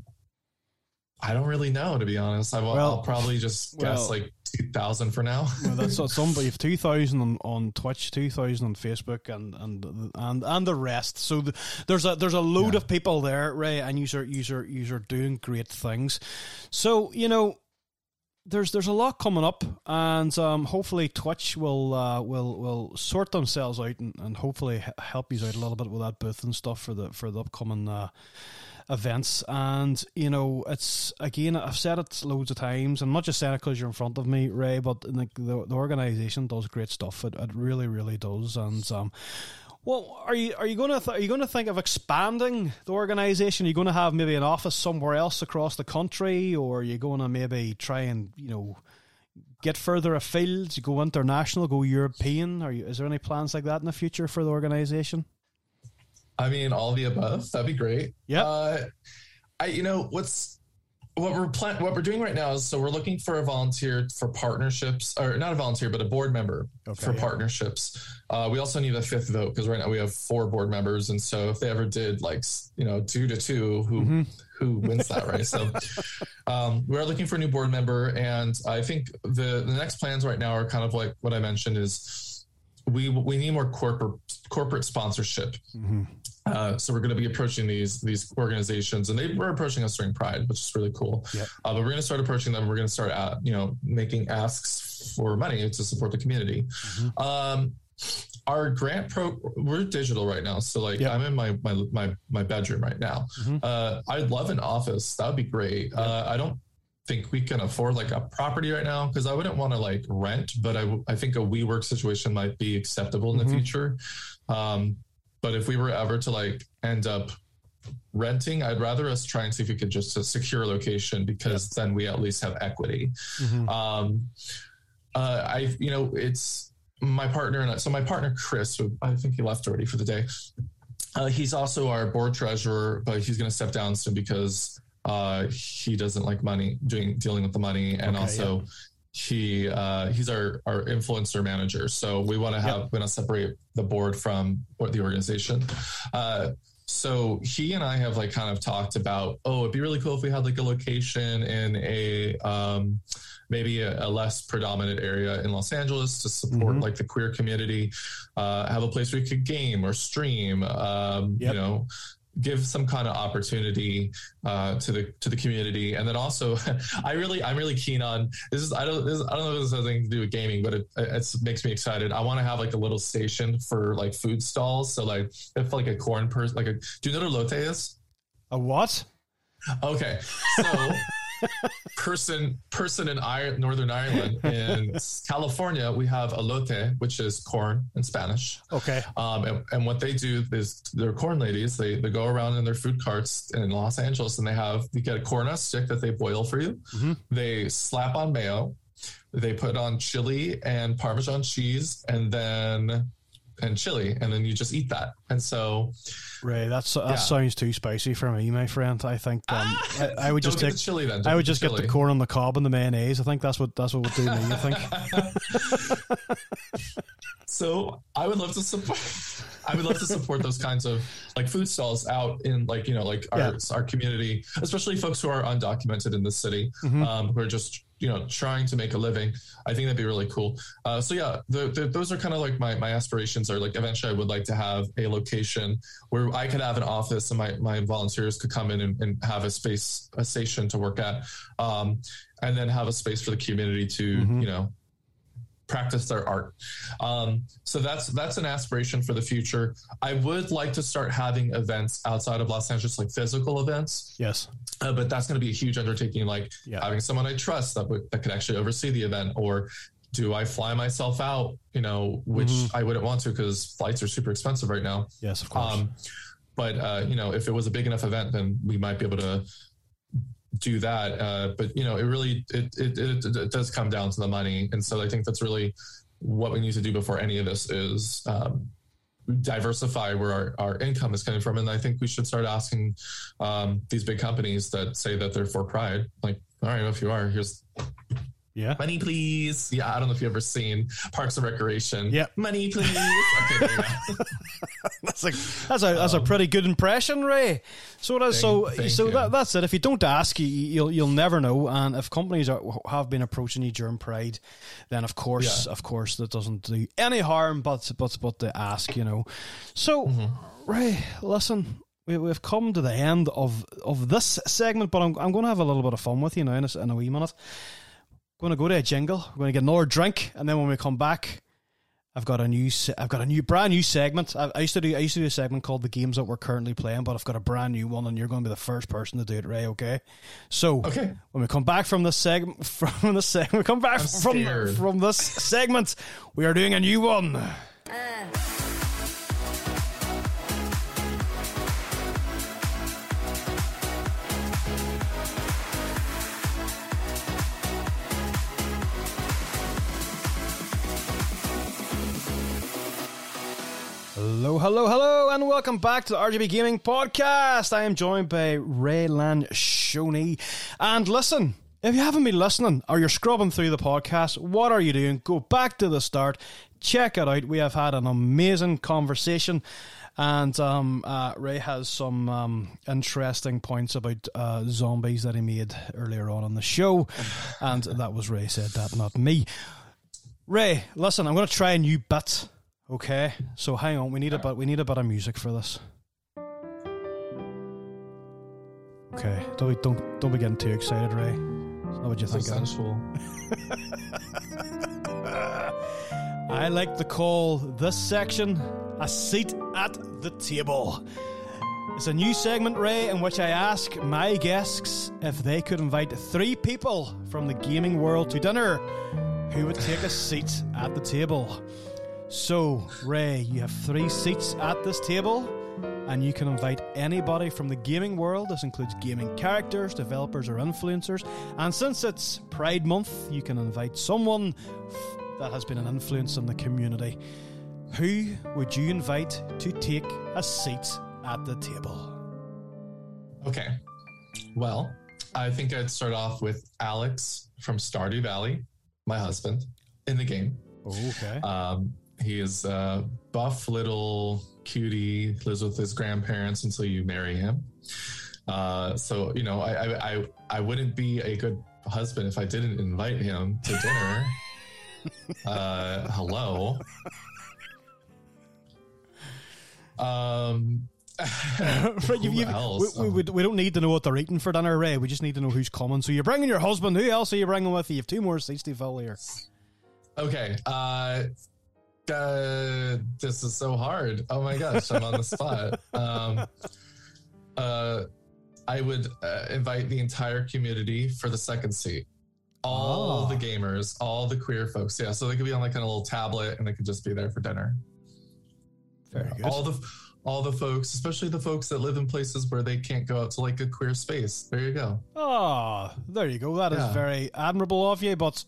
I don't really know, to be honest. I will, well, probably just well, guess like two thousand for now. well, that's what some. You've two thousand on, on Twitch, two thousand on Facebook, and and and and the rest. So the, there's a there's a load yeah. of people there, Ray, and you you are you are doing great things. So you know. There's there's a lot coming up, and um, hopefully Twitch will uh, will will sort themselves out and, and hopefully help you out a little bit with that booth and stuff for the for the upcoming uh, events, and you know, it's again, I've said it loads of times. I'm not just saying it because you're in front of me, Ray, but the the, the organization does great stuff. It, it really, really does, and um. Well, are you are you going to th- are you going to think of expanding the organization? Are you going to have maybe an office somewhere else across the country, or are you going to maybe try and you know get further afield, go international, go European? Are you, is there any plans like that in the future for the organization? I mean, all the above. That'd be great. Yeah. Uh, I, you know, what's what we're plan- what we're doing right now is so we're looking for a volunteer for partnerships, or not a volunteer, but a board member Okay, for yeah. partnerships. Uh, we also need a fifth vote because right now we have four board members, and so if they ever did like you know two to two, who Mm-hmm. who wins that, right? So um, we're looking for a new board member, and I think the the next plans right now are kind of like what I mentioned is we we need more corporate corporate sponsorship. Mm-hmm. Uh, so we're going to be approaching these these organizations, and they were approaching us during Pride, which is really cool. Yep. Uh, but we're going to start approaching them. We're going to start, at, you know, making asks for money to support the community. Mm-hmm. Um, our grant pro, we're digital right now, so like. I'm in my my my my bedroom right now. Mhm. Uh, I'd love an office. That would be great. Uh, I don't think we can afford like a property right now because I wouldn't want to like rent, but I, w- I think a WeWork situation might be acceptable in Mhm. the future. Um, but if we were ever to like end up renting, I'd rather us try and see if we could just uh, secure a location because then we at least have equity. Mhm. Um, uh, I, you know, it's my partner and I, so my partner Chris, who I think he left already for the day. Uh, he's also our board treasurer, but he's going to step down soon because uh, he doesn't like money doing dealing with the money, and Okay, also he uh, he's our our influencer manager. So we want to have we want to separate the board from or the organization. Uh, so he and I have like kind of talked about, oh, it'd be really cool if we had like a location in a um, maybe a, a less predominant area in Los Angeles to support Mhm. like the queer community. Uh, have a place where you could game or stream. Um, Yep. You know, give some kind of opportunity uh, to the to the community, and then also, I really I'm really keen on this is I don't this, I don't know if this has anything to do with gaming, but it it's, makes me excited. I want to have like a little station for like food stalls. So like if like a corn person like a do you know what a lote is? A what? Okay, so person person in Ireland, Northern Ireland, in California, we have elote, which is corn in Spanish. Okay. Um, and, and what they do is they're corn ladies. They they go around in their food carts in Los Angeles, and they have you get a corn on stick that they boil for you. Mhm. They slap on mayo, they put on chili and Parmesan cheese, and then and chili, and then you just eat that. And so Ray, that's that Yeah. sounds too spicy for me, my friend. I think um, I, I would just get take the chili then. I Don't would get just get the corn on the cob and the mayonnaise. I think that's what that's what would do me. I think. So I would love to support. I would love to support those kinds of like food stalls out in like you know like our Yeah. our community, especially folks who are undocumented in the city, Mhm. um, who are just you know trying to make a living. I think that'd be really cool. Uh, so yeah, the, the, those are kind of like my my aspirations. Are like eventually I would like to have a location where I could have an office and my my volunteers could come in and, and have a space a station to work at, um, and then have a space for the community to Mhm. you know practice their art. Um, so that's that's an aspiration for the future. I would like to start having events outside of Los Angeles, like physical events, yes. uh, but that's going to be a huge undertaking. Like Yeah. having someone I trust that would, that could actually oversee the event, or do I fly myself out? You know, which Mhm. I wouldn't want to because flights are super expensive right now. Yes, of course. Um, but uh, you know, if it was a big enough event, then we might be able to do that. Uh, but you know, it really it, it it it does come down to the money, and so I think that's really what we need to do before any of this is um, diversify where our, our income is coming from. And I think we should start asking um, these big companies that say that they're for pride, like, all right, if you are, here's yeah. money, please. Yeah, I don't know if you've ever seen Parks and Recreation. Yeah. money, please. okay, there you go. That's like that's a that's a pretty good impression, Ray. So it is. So Um, Thank- thank so that, that's it. If you don't ask, you, you'll you'll never know. And if companies are, have been approaching you during Pride, then of course, Yeah. of course, that doesn't do any harm. But but but to ask, you know. So Mm-hmm. Ray, listen. We, we've come to the end of, of this segment, but I'm, I'm going to have a little bit of fun with you now in a, in a wee minute. Going to go to a jingle. We're going to get another drink, and then when we come back, I've got a new, I've got a new, brand new segment. I, I used to do, I used to do a segment called the games that we're currently playing, but I've got a brand new one, and you're going to be the first person to do it, Ray. Okay. So Okay. when we come back from this segment, from the segment, we come back I'm from scared. from this segment, we are doing a new one. Uh. Hello, hello, hello, and welcome back to the RGB Gaming Podcast. I am joined by Ray Shoney. And listen, if you haven't been listening or you're scrubbing through the podcast, what are you doing? Go back to the start, check it out. We have had an amazing conversation. And um, uh, Ray has some um, interesting points about uh, zombies that he made earlier on in the show. And that was Ray said that, not me. Ray, listen, I'm going to try a new bit. Okay, so hang on. We need a bit. We need a bit of music for this. Okay, don't be, don't don't be getting too excited, Ray. It's not what you think. sensual. I like to call this section a seat at the table. It's a new segment, Ray, in which I ask my guests if they could invite three people from the gaming world to dinner who would take a seat at the table. So, Ray, you have three seats at this table, and you can invite anybody from the gaming world. This includes gaming characters, developers, or influencers. And since it's Pride Month, you can invite someone f- that has been an influence in the community. Who would you invite to take a seat at the table? Okay. Well, I think I'd start off with Alex from Stardew Valley, my husband in the game. Okay. Um, he is a buff little cutie, lives with his grandparents until you marry him. Uh, so you know, I, I I I wouldn't be a good husband if I didn't invite him to dinner. uh, hello. Um, Right, you- you- we, we, we, we don't need to know what they're eating for dinner, Ray. We just need to know who's coming. So you're bringing your husband. Who else are you bringing with you? You have two more seats to fill here. Okay. Uh, uh, this is so hard. Oh my gosh, I'm on the spot. Um, uh, I would uh, invite the entire community for the second seat. All Oh. the gamers, all the queer folks. Yeah, so they could be on like a little tablet and they could just be there for dinner. Very good. All the all the folks, especially the folks that live in places where they can't go out to like a queer space. There you go. Oh, there you go. That is Yeah. very admirable of you, but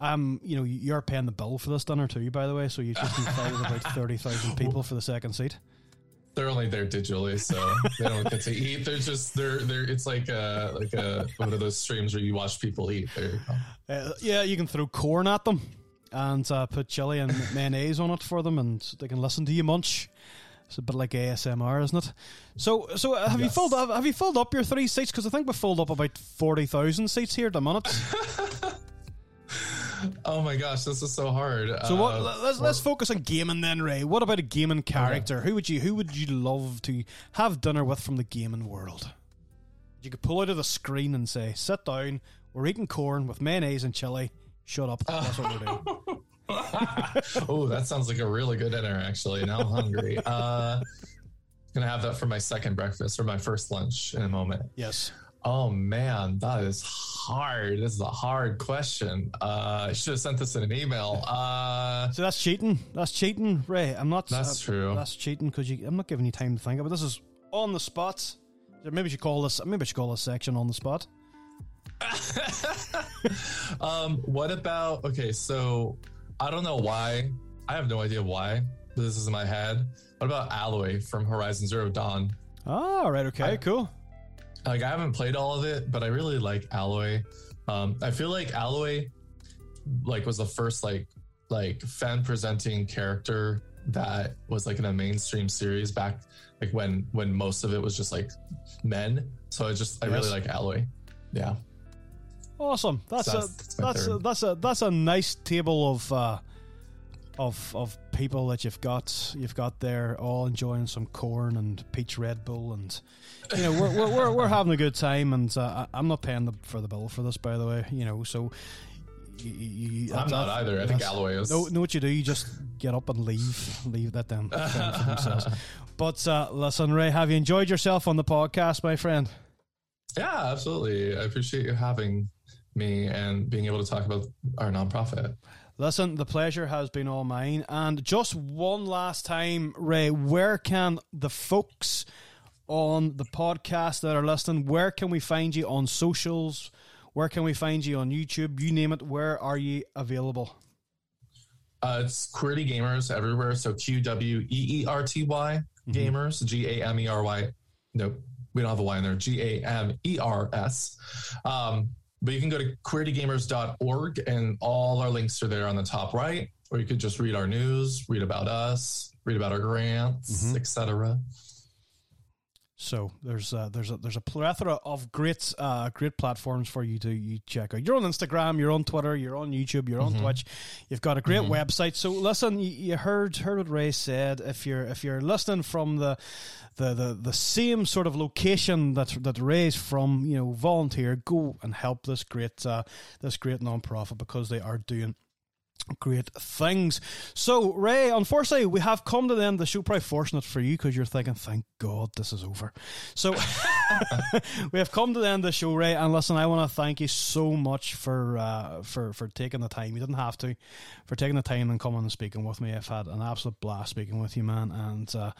um, you know, you're paying the bill for this dinner too, by the way. So you just invited about thirty thousand people for the second seat. They're only there digitally, so they don't get to eat. They're just they're they're. It's like a like a one of those streams where you watch people eat. You. Uh, yeah, you can throw corn at them and uh, put chili and mayonnaise on it for them, and they can listen to you munch. It's a bit like ASMR, isn't it? So, so uh, have you filled up? Have you filled up your three seats? Because I think we filled up about forty thousand seats here at the minute. Oh my gosh, this is so hard. So what? Uh, let's let's focus on gaming then, Ray. What about a gaming character? Who would you who would you love to have dinner with from the gaming world? You could pull out of the screen and say, "Sit down. We're eating corn with mayonnaise and chili. Shut up. That's what we're doing." oh, that sounds like a really good dinner. Actually, now I'm hungry. Uh, gonna have that for my second breakfast or my first lunch in a moment. Yes. Oh man, that is hard. This is a hard question. Uh, I should have sent this in an email. Uh, So that's cheating. That's cheating, Ray. I'm not. That's uh, true. That's cheating because I'm not giving you time to think about. This is on the spot. Maybe we should call this. Maybe I should call this section on the spot. um, what about okay? So I don't know why. I have no idea why. This is in my head. What about Aloy from Horizon Zero Dawn? Oh, right. Okay. I- cool. Like I haven't played all of it, but I really like Aloy. Um, I feel like Aloy, like, was the first like like fan presenting character that was like in a mainstream series back like when when most of it was just like men. So I just I Yes. really like Aloy. Yeah. Awesome. That's So a that's- that's a, that's a that's a nice table of uh, of of people that you've got you've got there all enjoying some corn and peach Red Bull and you know we're we're we're, we're having a good time and uh, I'm not paying the, for the bill for this by the way you know so You, you, I'm not either. I think Aloy is. No, know what you do? You just get up and leave. Leave that them for themselves. But uh, listen, Ray, have you enjoyed yourself on the podcast, my friend? Yeah, absolutely. I appreciate you having me and being able to talk about our nonprofit. Listen, the pleasure has been all mine. And just one last time, Ray, where can the folks on the podcast that are listening, where can we find you on socials? Where can we find you on YouTube? You name it. Where are you available? Uh, it's Queerty Gamers everywhere. So Q W E E R T Y mm-hmm. Gamers, G A M E R Y. Nope, we don't have a Y in there. G A M E R S. Um, but you can go to queertygamers.org and all our links are there on the top right, or you could just read our news, read about us, read about our grants, mm-hmm. etc. So there's a, there's a there's a plethora of great uh, great platforms for you to you check out. You're on Instagram, you're on Twitter, you're on YouTube, you're on mm-hmm. Twitch. You've got a great mm-hmm. website. So listen, you, you, heard heard what Ray said. If you're if you're listening from the the, the, the same sort of location that that Ray's from, you know, volunteer, go and help this great uh, this great non-profit because they are doing great things. So, Ray, unfortunately, we have come to the end of the show. Probably fortunate for you because you're thinking, thank God this is over. So, we have come to the end of the show, Ray. And listen, I want to thank you so much for uh, for for taking the time. You didn't have to, for taking the time and coming and speaking with me. I've had an absolute blast speaking with you, man. And uh,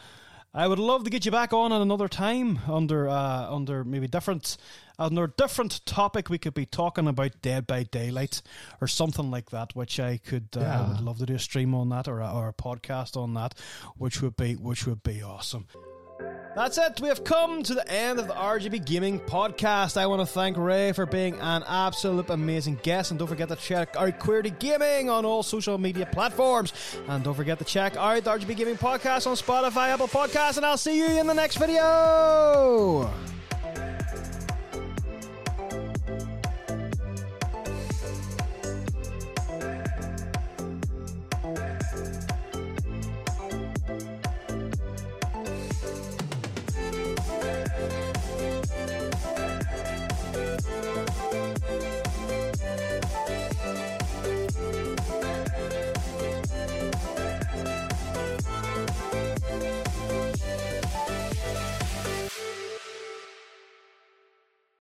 I would love to get you back on at another time under uh, under maybe different under a different topic. We could be talking about Dead by Daylight or something like that, which I could uh, yeah. I would love to do a stream on that or a, or a podcast on that, which would be which would be awesome. That's it. We have come to the end of the RGB Gaming podcast. I want to thank Ray for being an absolute amazing guest. And don't forget to check out Queerty Gaming on all social media platforms. And don't forget to check out the RGB Gaming podcast on Spotify, Apple Podcasts. And I'll see you in the next video.